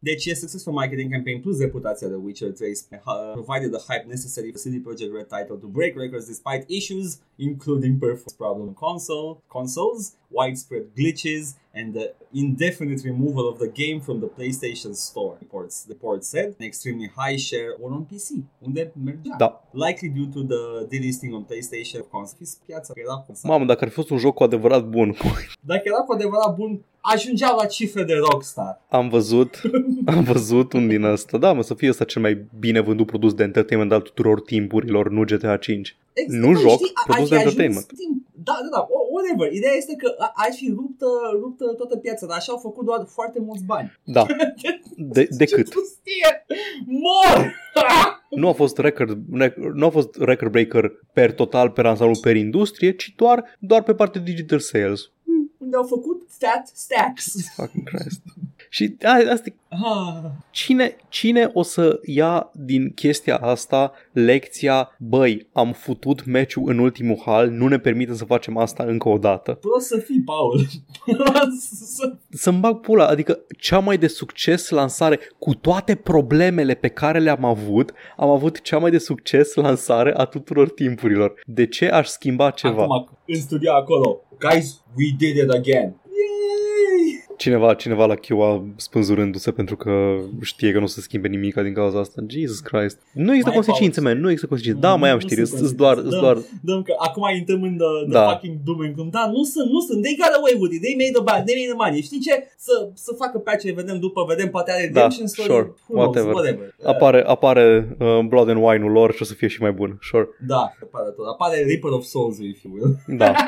Ah. Deci e successful marketing campaign plus reputația de Witcher 3 uh, provided the hype necessary for CD Projekt Red title to break records despite issues including performance problem console consoles, widespread glitches, and the indefinite removal of the game from the PlayStation Store. Reports, the report said an extremely high share or on PC, unde mergea. Da. Likely due to the delisting on PlayStation console. Piața era constant. Mamă, dacă ar fi fost un joc cu adevărat bun, *laughs* Dacă era cu adevărat bun, ajungeau la cifre de Rockstar. am văzut, am văzut un din ăsta. Da, mă, să fie ăsta cel mai bine vândut produs de entertainment al tuturor timpurilor, nu GTA 5. Exact, Nu bă, joc, a- produs ar de fi ajuns entertainment. timp- Da, da, da, o- whatever. Ideea este că a- ar fi ruptă, ruptă toată piața, dar așa au făcut doar foarte mulți bani. Da. *laughs* De, de Ce cât? prostie! Mor! *laughs* Nu a fost record, rec- nu a fost record breaker per total, per ansamblu, per industrie, ci doar, doar pe partea digital sales. Unde au făcut fat stacks. Fucking Christ. Și a, asta e Ah, Cine, cine o să ia din chestia asta lecția, băi, am futut meciul în ultimul hal, nu ne permitem să facem asta încă o dată. prost să fii, Paul. Să- *laughs* Să-mi bag pula, adică cea mai de succes lansare, cu toate problemele pe care le-am avut, am avut cea mai de succes lansare a tuturor timpurilor. De ce aș schimba ceva? Acum, în studio acolo. Guys, we did it again. Yay! Cineva, cineva la Chiua spânzurându-se pentru că știe că nu o să schimbe nimic din cauza asta. Jesus Christ. Nu există Mai consecințe, pauză. man. Nu există consecințe. Da, mai am Nu știri. sunt Îți doar, consecințe. îți doar, Dăm că acum intrăm în the, the Da. fucking doom and gloom. Da, nu sunt, nu sunt. They got away with it. They made the bad. They made the money. Știi ce? Să, să facă patch vedem după, vedem poate are Da, redemption story. sure. Who knows, Whatever. whatever. apare, apare uh, Blood and Wine-ul lor și o să fie și mai bun. Sure. Da, apare tot. Apare Reaper of Souls, if you will. Da. *laughs*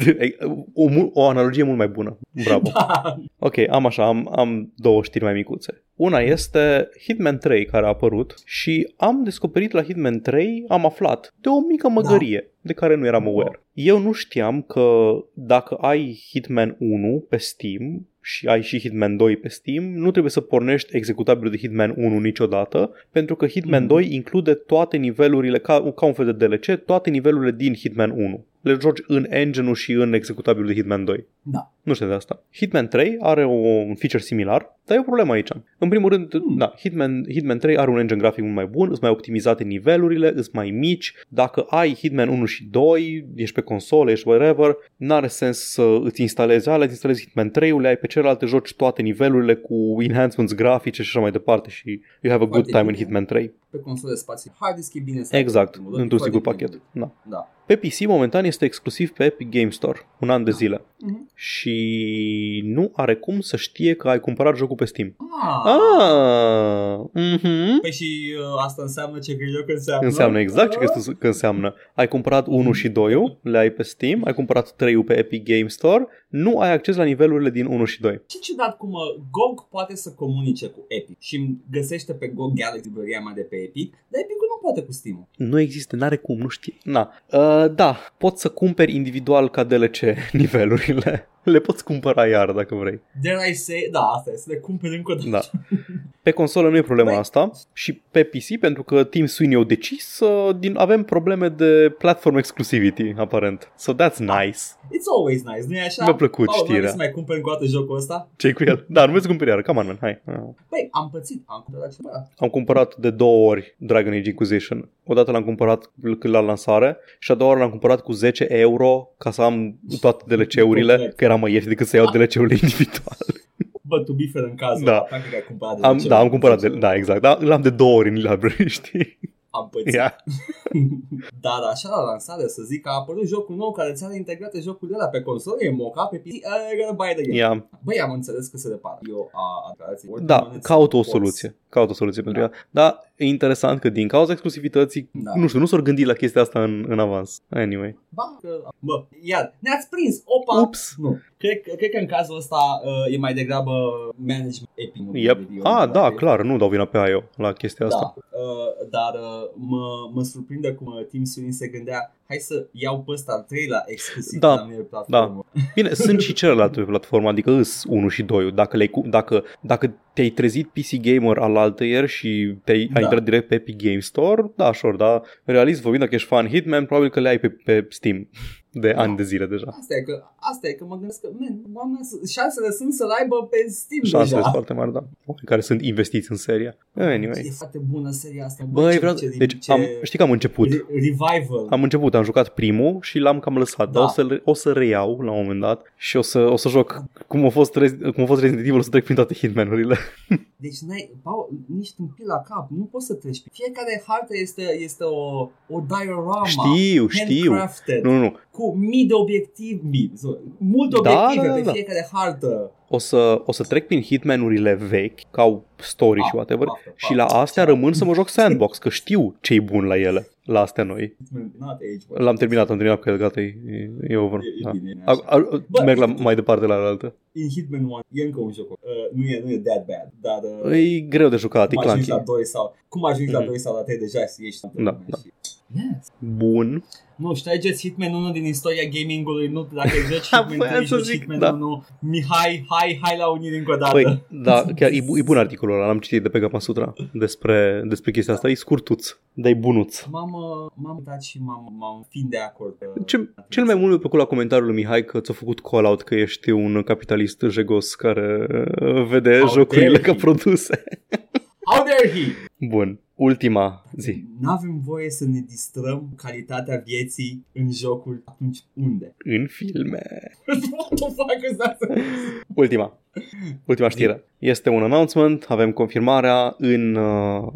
*laughs* o, mu- o analogie mult mai bună. Bravo. Da. *laughs* Ok, am așa, am, am două știri mai micuțe. Una este Hitman 3 care a apărut și am descoperit la Hitman 3, am aflat de o mică măgărie de care nu eram aware. Eu nu știam că dacă ai Hitman 1 pe Steam și ai și Hitman 2 pe Steam, nu trebuie să pornești executabilul de Hitman 1 niciodată, pentru că Hitman Mhm. 2 include toate nivelurile, ca, ca un fel de DLC, toate nivelurile din Hitman 1. Le joci în engine-ul și în executabilul de Hitman 2. Da. Nu știu de asta. Hitman 3 are o- un feature similar, dar e o problemă aici. În primul rând, Hmm. da, Hitman, Hitman 3 are un engine grafic mult mai bun, îți mai optimizate nivelurile, îți mai mici. Dacă ai Hitman 1 și 2, ești pe console, ești whatever, n-are sens să îți instalezi alea, îți instalezi Hitman 3 le ai pe celelalte, joci toate nivelurile cu enhancements grafice și așa mai departe și you have a good Foarte time în bine. Hitman 3. Pe console spațiu hard disk e bine să Exact, ai ultimul, într-un foarte singur bine. pachet. Da. Da. Pe PC momentan este exclusiv pe Epic Game Store, un an de zile. Mhm. Și nu are cum să știe că ai cumpărat jocul pe Steam. Ah. Ah, mhm. Păi și uh, asta înseamnă ce cred eu că înseamnă? Înseamnă exact ce Ah. crezi tu că înseamnă. Ai cumpărat 1 și 2 le ai pe Steam, ai cumpărat 3 pe Epic Game Store, nu ai acces la nivelurile din 1 și 2. Ce ciudat cum uh, GOG poate să comunice cu Epic și îmi găsește pe GOG Galaxy librăria mea de pe Epic, dar Epic nu poate cu Steam. Nu există, n-are cum, nu știe. Na. Uh, da, poți să cumperi individual ca DLC *laughs* nivelurile. Le poți cumpăra iar dacă vrei. Dare I say, da, asta e, să le cumperi încă o dată. Da. Pe consolă nu e problema Băi. asta și pe PC pentru că Team Sweeney au decis uh, din, avem probleme de platform exclusivity aparent. So that's nice. It's always nice, nu-i așa? Mi-a plăcut Paul, nu știrea. vrei să mai cumperi încă o dată jocul ăsta? ce cu el? Da, nu vezi cumperi iară. Come on, man, hai. Uh. Băi, am pățit, am cumpărat ceva. Am cumpărat de două ori Dragon Age Inquisition. Odată l-am cumpărat când la lansare și a doua oară l-am cumpărat cu 10 euro ca să am toate DLC-urile, Complet. că era mai ieftin decât să iau DLC-urile individual. Bă, to be fair în cazul Da. ăsta, practic ai cumpărat de Am, ce da, am mai cumpărat, de, puțin. da, exact, da, l-am de două ori în library, *laughs* știi? Am pățit. Ia. *laughs* Da, da, așa la lansare să zic că a apărut jocul nou care ți are integrate jocul de la pe console, e moca pe PC, uh, gonna buy it again. Ia. Băi, am înțeles că se repară. Eu a declarației. Da, caut o soluție. Caut o soluție pentru ea. Dar e interesant că din cauza exclusivității, Da. nu știu, nu s-au gândit la chestia asta în, în avans. Anyway. Ba, că, bă, iar, ne-ați prins, opa! Ups. Nu, cred, cred că în cazul ăsta uh, e mai degrabă management epic. Yep. Ah, da, clar, nu dau vina pe IO la chestia asta. Da, uh, dar uh, mă, mă surprinde cum uh, Team Sweeney se gândea hai să iau pe ăsta al treilea exclusiv Da, la mine pe platformă. *laughs* Bine, sunt și celelalte pe platformă, adică îs 1 și 2 dacă, le dacă, dacă te-ai trezit PC Gamer al altăieri și te-ai Da. ai intrat direct pe Epic Game Store, da, sure, da. Realist vorbind, dacă ești fan Hitman, probabil că le ai pe, pe Steam. De ani de zile deja. Asta e că, asta e că mă gândesc că, man, oamenii, s- șansele sunt să-l aibă pe Steam Șansele deja. sunt foarte mari, da. Oameni care sunt investiți în seria. Anyway. E foarte bună seria asta. Băi, ce- vreau... ce- Deci, ce- am, știi că am început. re- Revival. Am început, am jucat primul și l-am cam lăsat, Da. dar o să, o să reiau la un moment dat și o să, o să joc cum a fost, Rez- cum a fost Resident Evil, o să trec prin toate Hitman-urile. *laughs* Deci n-ai, Paul, nici tâmpit la cap, nu poți să treci. Fiecare hartă este, este o, o diorama. Știu, știu. handcrafted, Nu, nu, nu. Cu mii de obiective, mii, sorry, multe Da, obiective da, pe da. fiecare hartă. O să, o să trec prin Hitman-urile vechi, ca au story și Ah, whatever, baftă, și la baftă. astea rămân să mă joc sandbox, că știu ce-i bun la ele, la astea noi. Not age, bă. L-am terminat, am terminat cu el, gata, e, e over. E- e Da. bine, e A, așa. a, Bă, merg la, mai departe la altă. In Hitman 1 e încă un joc. Uh, nu, e, nu e that bad, dar uh, E greu de jucat, e cum ajungi clunky. la 2 sau cum ajungi la Mhm. 2 sau la 3 deja ești Da, da. Yes. Bun. Nu, ștergeți Hitman 1 din istoria gamingului, nu dacă joci *laughs* Hitman Voiam 3, să joci zic, Hitman da. 1, Mihai, hai, hai la unire încă o dată. Păi, da, chiar e, bu- e bun articolul ăla, l-am citit de pe Gama Sutra despre, despre chestia asta, e scurtuț, dar e bunuț. M-am, uh, m-am uitat și m-am, m-am fiind de acord. uh, Ce, cel mai mult mi-a plăcut la comentariul lui Mihai că ți-a făcut call-out că ești un capitalist jegos care uh, vede How jocurile dare ca he. produse. *laughs* How dare he? Bun, ultima zi. N-avem voie să ne distrăm calitatea vieții în jocuri atunci unde? În filme. *laughs* What the fuck is that? Ultima. Ultima știre. Este un announcement, avem confirmarea în, uh,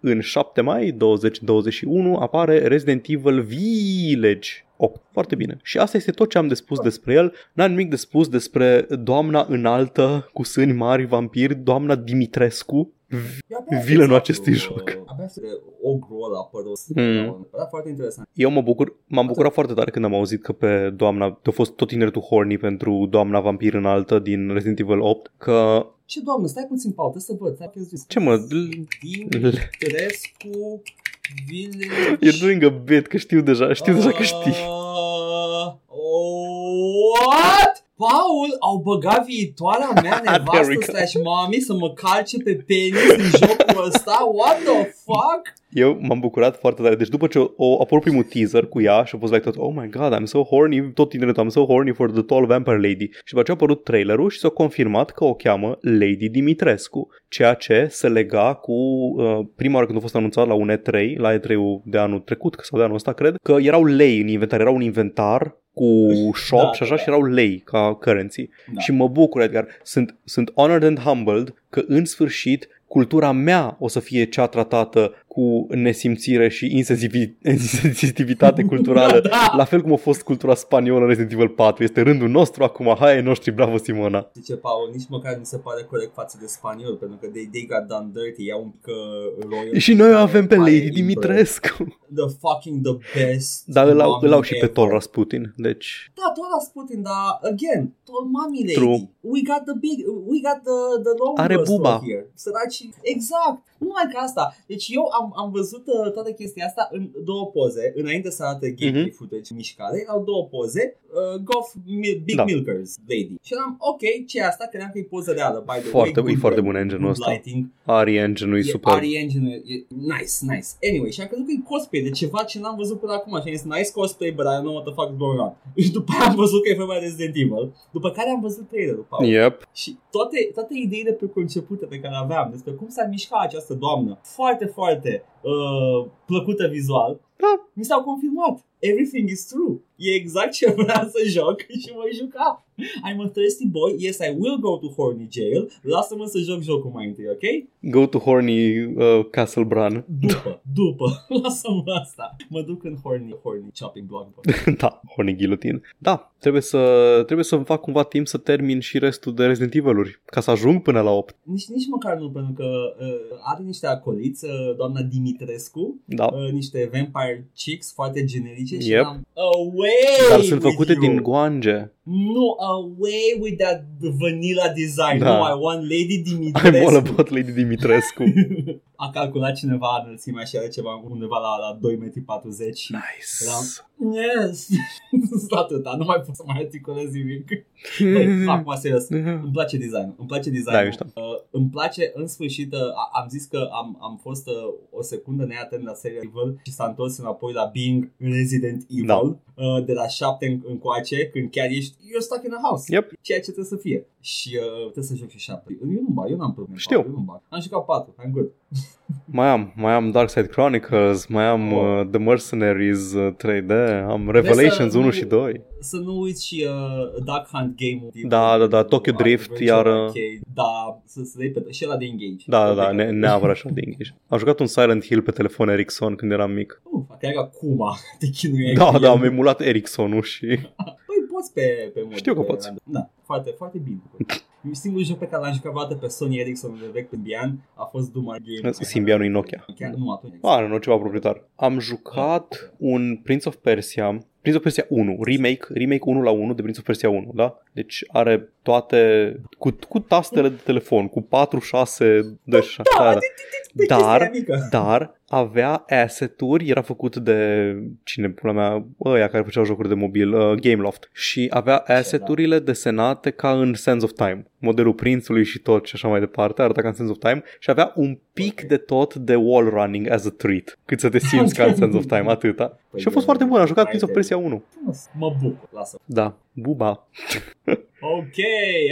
în 7 mai 2021 apare Resident Evil Village 8. Foarte bine. Și asta este tot ce am de spus despre el. N-am nimic de spus despre doamna înaltă cu sâni mari vampiri, doamna Dimitrescu. Eu abia Vilenul aștept acestui uh, joc. Abia aștept de ogru ăla apărut. Mm. Era foarte interesant. Eu mă bucur, m-am bucurat foarte tare când am auzit că pe doamna, a fost tot tineretul horny pentru doamna vampir înaltă din Resident Evil 8, că Ce doamnă, stai puțin, Paul, trebuie să văd. Stai că Ce mă, Dimitrescu Village... *laughs* You're doing a bit, că știu deja, știu deja că știi. Uh, what? Paul, au băgat viitoarea mea *laughs* There we nevastă go. slash mami să mă calce pe penis în jocul ăsta? What the fuck? Eu m-am bucurat foarte tare. Deci după ce o, o apărut primul teaser cu ea și a fost like tot, oh my god, I'm so horny, tot tineretul, I'm so horny for the tall vampire lady. Și după ce a apărut trailerul și s-a confirmat că o cheamă Lady Dimitrescu, ceea ce se lega cu uh, prima oară când a fost anunțat la un E3, la E3-ul de anul trecut, că sau de anul ăsta, cred, că erau lei în inventar, era un inventar cu shop Da, și așa da, și erau lei ca currency. Da. Și mă bucur, Edgar. Sunt, sunt honored and humbled că în sfârșit cultura mea o să fie cea tratată cu nesimțire și insensivi- *laughs* insensitivitate culturală, Da. la fel cum a fost cultura spaniolă în Resident Evil 4. Este rândul nostru acum, hai ai noștri, bravo Simona. Zice Paul, nici măcar nu se pare corect față de spaniol, pentru că they, they got done dirty, iau un pic uh, royal. Și noi o avem pe Pare Lady liber. Dimitrescu. The fucking the best. Dar îl au, mommy îl au și pe ever. Thor Rasputin, deci... Da, tot Rasputin, dar again, tot mommy lady. True. We got the big, we got the, the long Are girl buba. story here. Săraci, exact. Nu numai că asta. Deci eu am, am văzut uh, toată chestia asta în două poze, înainte să arate gameplay Mhm. footage mișcare, au două poze, uh, Goff Mil- Big Da. Milkers Lady. Și eram, ok, ce e asta? Credeam că e poză reală, by the Foarte- way. e good foarte work, bun engine-ul good ăsta. lighting. Ari Engine e E super. Ari Engine, e nice, nice. Anyway, și am crezut că e cosplay de ceva ce n-am văzut până acum. Și am zis, nice cosplay, but I don't know what the fuck is going on. *laughs* Și după aia am văzut că e vorba de Resident Evil. După care am văzut trailerul, Paul. Yep. Și toate, toate ideile preconcepute pe care le aveam despre cum s-ar mișca această doamnă, foarte, foarte uh, plăcută vizual, Da. mi s-au confirmat. Everything is true. E exact ce vreau să joc *laughs* și voi juca. I'm a thirsty boy. Yes, I will go to horny jail. Lasă-mă să joc jocul mai întâi, ok? Go to horny uh, Castle Bran. După, *laughs* după. Lasă-mă asta. Mă duc în horny, horny chopping block. *laughs* da, horny guillotine. Da, trebuie să, trebuie să fac cumva timp să termin și restul de Resident Evil-uri, ca să ajung până la 8. Nici, nici măcar nu, pentru că uh, are niște acoliți, uh, doamna Dimitrescu, Da. uh, niște vampire chicks foarte generice și Yep. am away Dar sunt with făcute you. din guange. No, away with that vanilla design. Da. No, I want Lady I'm all Dimitrescu. about Lady Dimitrescu. *laughs* A calculat cineva înălțimea și are ceva undeva la, la 2,40 m. nice. Yes! *laughs* Atâta, nu mai pot să mai articulez nimic. *laughs* Băi, acum serios. Îmi place design. Îmi place design. Da, e mișto. uh, îmi place, în sfârșit, uh, a- am zis că am, am fost uh, o secundă neatent la seria Evil și s-a întors înapoi la Being Resident Evil. Da. Uh, de la 7 în, încoace, când chiar ești, you're stuck in a house. Yep. Ceea ce trebuie să fie. Și uh, trebuie să joc și 7. Eu nu bag, eu n-am probleme. cu Știu. patru, Eu nu bag. Am jucat 4, I'm good. *laughs* Mai am, mai am Dark Side Chronicles, mai am Oh. uh, The Mercenaries uh, 3D, am Revelations să 1 nu- și 2. Să nu uiți și uh, Duck Hunt game-ul. Da, da, da, Tokyo Drift, Adventure iar, uh, Arcade. Da, să se dai pe și ăla de engage. Da, da, da, Ok. ne- neapărat așa de English. Am jucat un Silent Hill pe telefon Ericsson când eram mic. Uf, chiar era Kuma, *laughs* te chinuiai Da, cu da, el. am emulat Ericsson-ul și... *laughs* Păi poți pe, pe mod. Știu că pe poți. random. Da, foarte, foarte bine. Singurul joc pe care l-am jucat vreodată pe Sony Ericsson de vechi pe Bian a fost Doom Game. Symbianul e Nokia. Chiar nu atunci. Ah, nu, ceva proprietar. Am jucat un Prince of Persia, Prince of Persia 1, remake, remake 1 la 1 de Prince of Persia 1, da? Deci are toate, cu, cu tastele de telefon, cu 4, 6, 2 și așa. Da, da. Pe Dar, chestia aia mică. dar avea asset-uri, era făcut de cine pula mea, ăia care făceau jocuri de mobil, uh, Gameloft și avea asset-urile desenate ca în Sense of Time, modelul prințului și tot și așa mai departe, arăta ca în Sense of Time și avea un pic Ok. de tot de wall running as a treat, cât să te simți ca în Sense of Time, atâta. Păi și a fost e- foarte bun, am jucat mai Prince of de- Persia 1. Frumos. Mă bucur, lasă. Da, buba. Ok,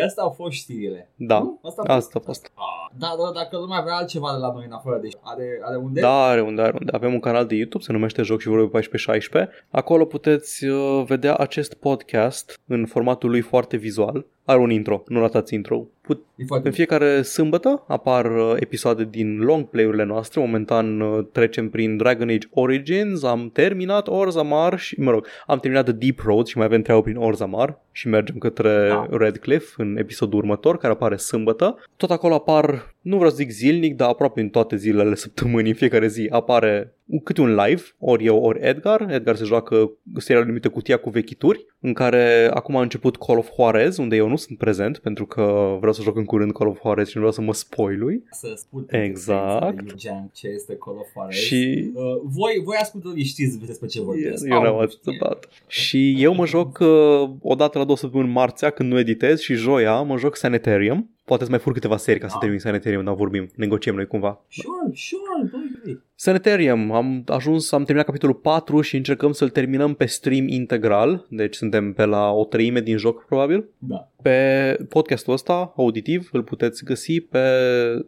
asta au fost știrile. Da, Nu? Asta asta a fost. Ah, da, da, dacă lumea vrea altceva de la noi în afară, deci are, are unde? Da, are unde, are unde. Avem un canal de YouTube, se numește Joc și Vorbe 1416. Acolo puteți uh, vedea acest podcast în formatul lui foarte vizual. Are un intro, nu ratați intro. Put- E foarte în fiecare sâmbătă apar uh, episoade din long play-urile noastre. Momentan uh, trecem prin Dragon Age Origins, am terminat Orzammar și, mă rog, am terminat The Deep Road și mai avem treabă prin Orzammar și mergem către Da. Redcliffe în episodul următor, care apare sâmbătă. Tot acolo apar, nu vreau să zic zilnic, dar aproape în toate zilele săptămânii, în fiecare zi apare un- câte un live, ori eu, ori Edgar. Edgar se joacă serialul numită Cutia cu vechituri, în care acum a început Call of Juarez, unde eu nu sunt prezent, pentru că vreau să joc în curând Call of Juarez și nu vreau să mă spoilui. să spun Exact. pentru Eugen ce este Call of Juarez. Și Uh, voi, voi ascultătorii știți despre ce vorbesc. You know Au, what's știe. about. Și eu mă joc uh, o dată la două săptămâni marțea când nu editez și joia mă joc Sanitarium. Poate să mai fur câteva serii ca să Ah. termin Sanitarium, dar vorbim, negociem noi cumva. Sure, sure, băi, băi. Sanitarium, am ajuns, am terminat capitolul 4 și încercăm să-l terminăm pe stream integral, deci suntem pe la o treime din joc probabil. Da. Pe podcastul ăsta, auditiv, îl puteți găsi pe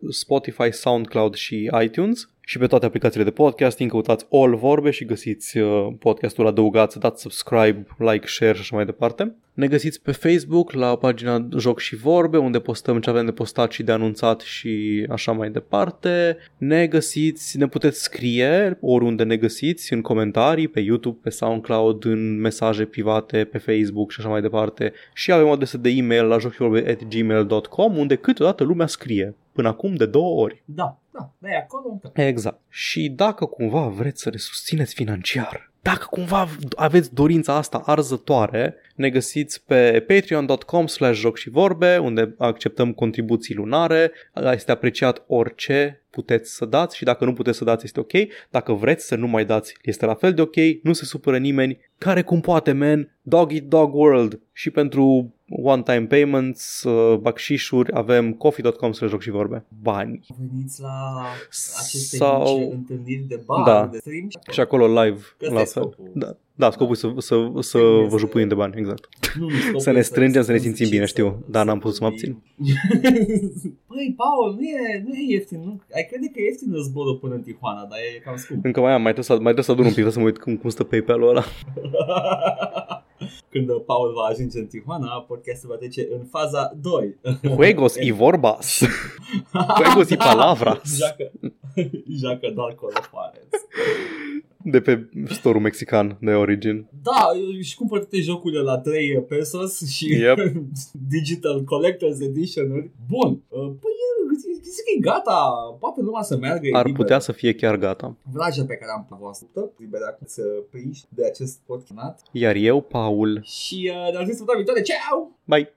Spotify, SoundCloud și iTunes și pe toate aplicațiile de podcasting, căutați All Vorbe și găsiți uh, podcastul adăugat, dați subscribe, like, share și așa mai departe. Ne găsiți pe Facebook la pagina Joc și Vorbe, unde postăm ce avem de postat și de anunțat și așa mai departe. Ne găsiți, ne puteți scrie oriunde ne găsiți, în comentarii, pe YouTube, pe SoundCloud, în mesaje private, pe Facebook și așa mai departe. Și avem o adresă de e-mail la jocșivorbe.gmail.com unde câteodată lumea scrie. Până acum de două ori. Da, da, da, e acolo încă. Exact. Și dacă cumva vreți să ne susțineți financiar, dacă cumva aveți dorința asta arzătoare, ne găsiți pe patreon.com slash joc și vorbe, unde acceptăm contribuții lunare, este apreciat orice puteți să dați și dacă nu puteți să dați este ok, dacă vreți să nu mai dați este la fel de ok, nu se supără nimeni, care cum poate man, dog eat dog world și pentru one-time payments, uh, bacșișuri, avem coffee.com slash joc și vorbe, bani. Veniți la aceste Sau- mici întâlniri de bar, Da. de stream. Și acolo live Că ăsta la e fel. scopul. Da, da scopul e să, să, să Trebuie vă să- jupuim de bani, exact. Nu, nu, scopul *laughs* Să ne e strângem, să ne simțim și bine, să- știu, dar n-am putut să mă vorbim. *laughs* Păi, Paul, nu e, nu e ieftin. Nu, ai crede că e ieftin zborul până în Tijuana, dar e cam scump. Încă mai am, mai trebuie să, mai trebuie să adun un pic, trebuie să mă uit cum, cum stă PayPal-ul ăla. *laughs* *laughs* Când uh, Paul va ajunge în Tijuana, podcastul va trece în faza 2. Juegos y vorbas. Juegos *laughs* y palabras. Joacă, *laughs* joacă doar Call of Juarez. De pe store mexican de origin. Da, și cumpăr toate jocurile la 3 pesos și Yep. *laughs* Digital Collector's Edition-uri. Bun. Uh, Păi zic că e gata, poate lumea să meargă. e Ar liberă. putea să fie chiar gata. Vraja pe care am pe voastră, liber acum să prinși de acest podcast Iar eu, Paul, și uh, ne-am zis săptămâna viitoare. Ceau! bye!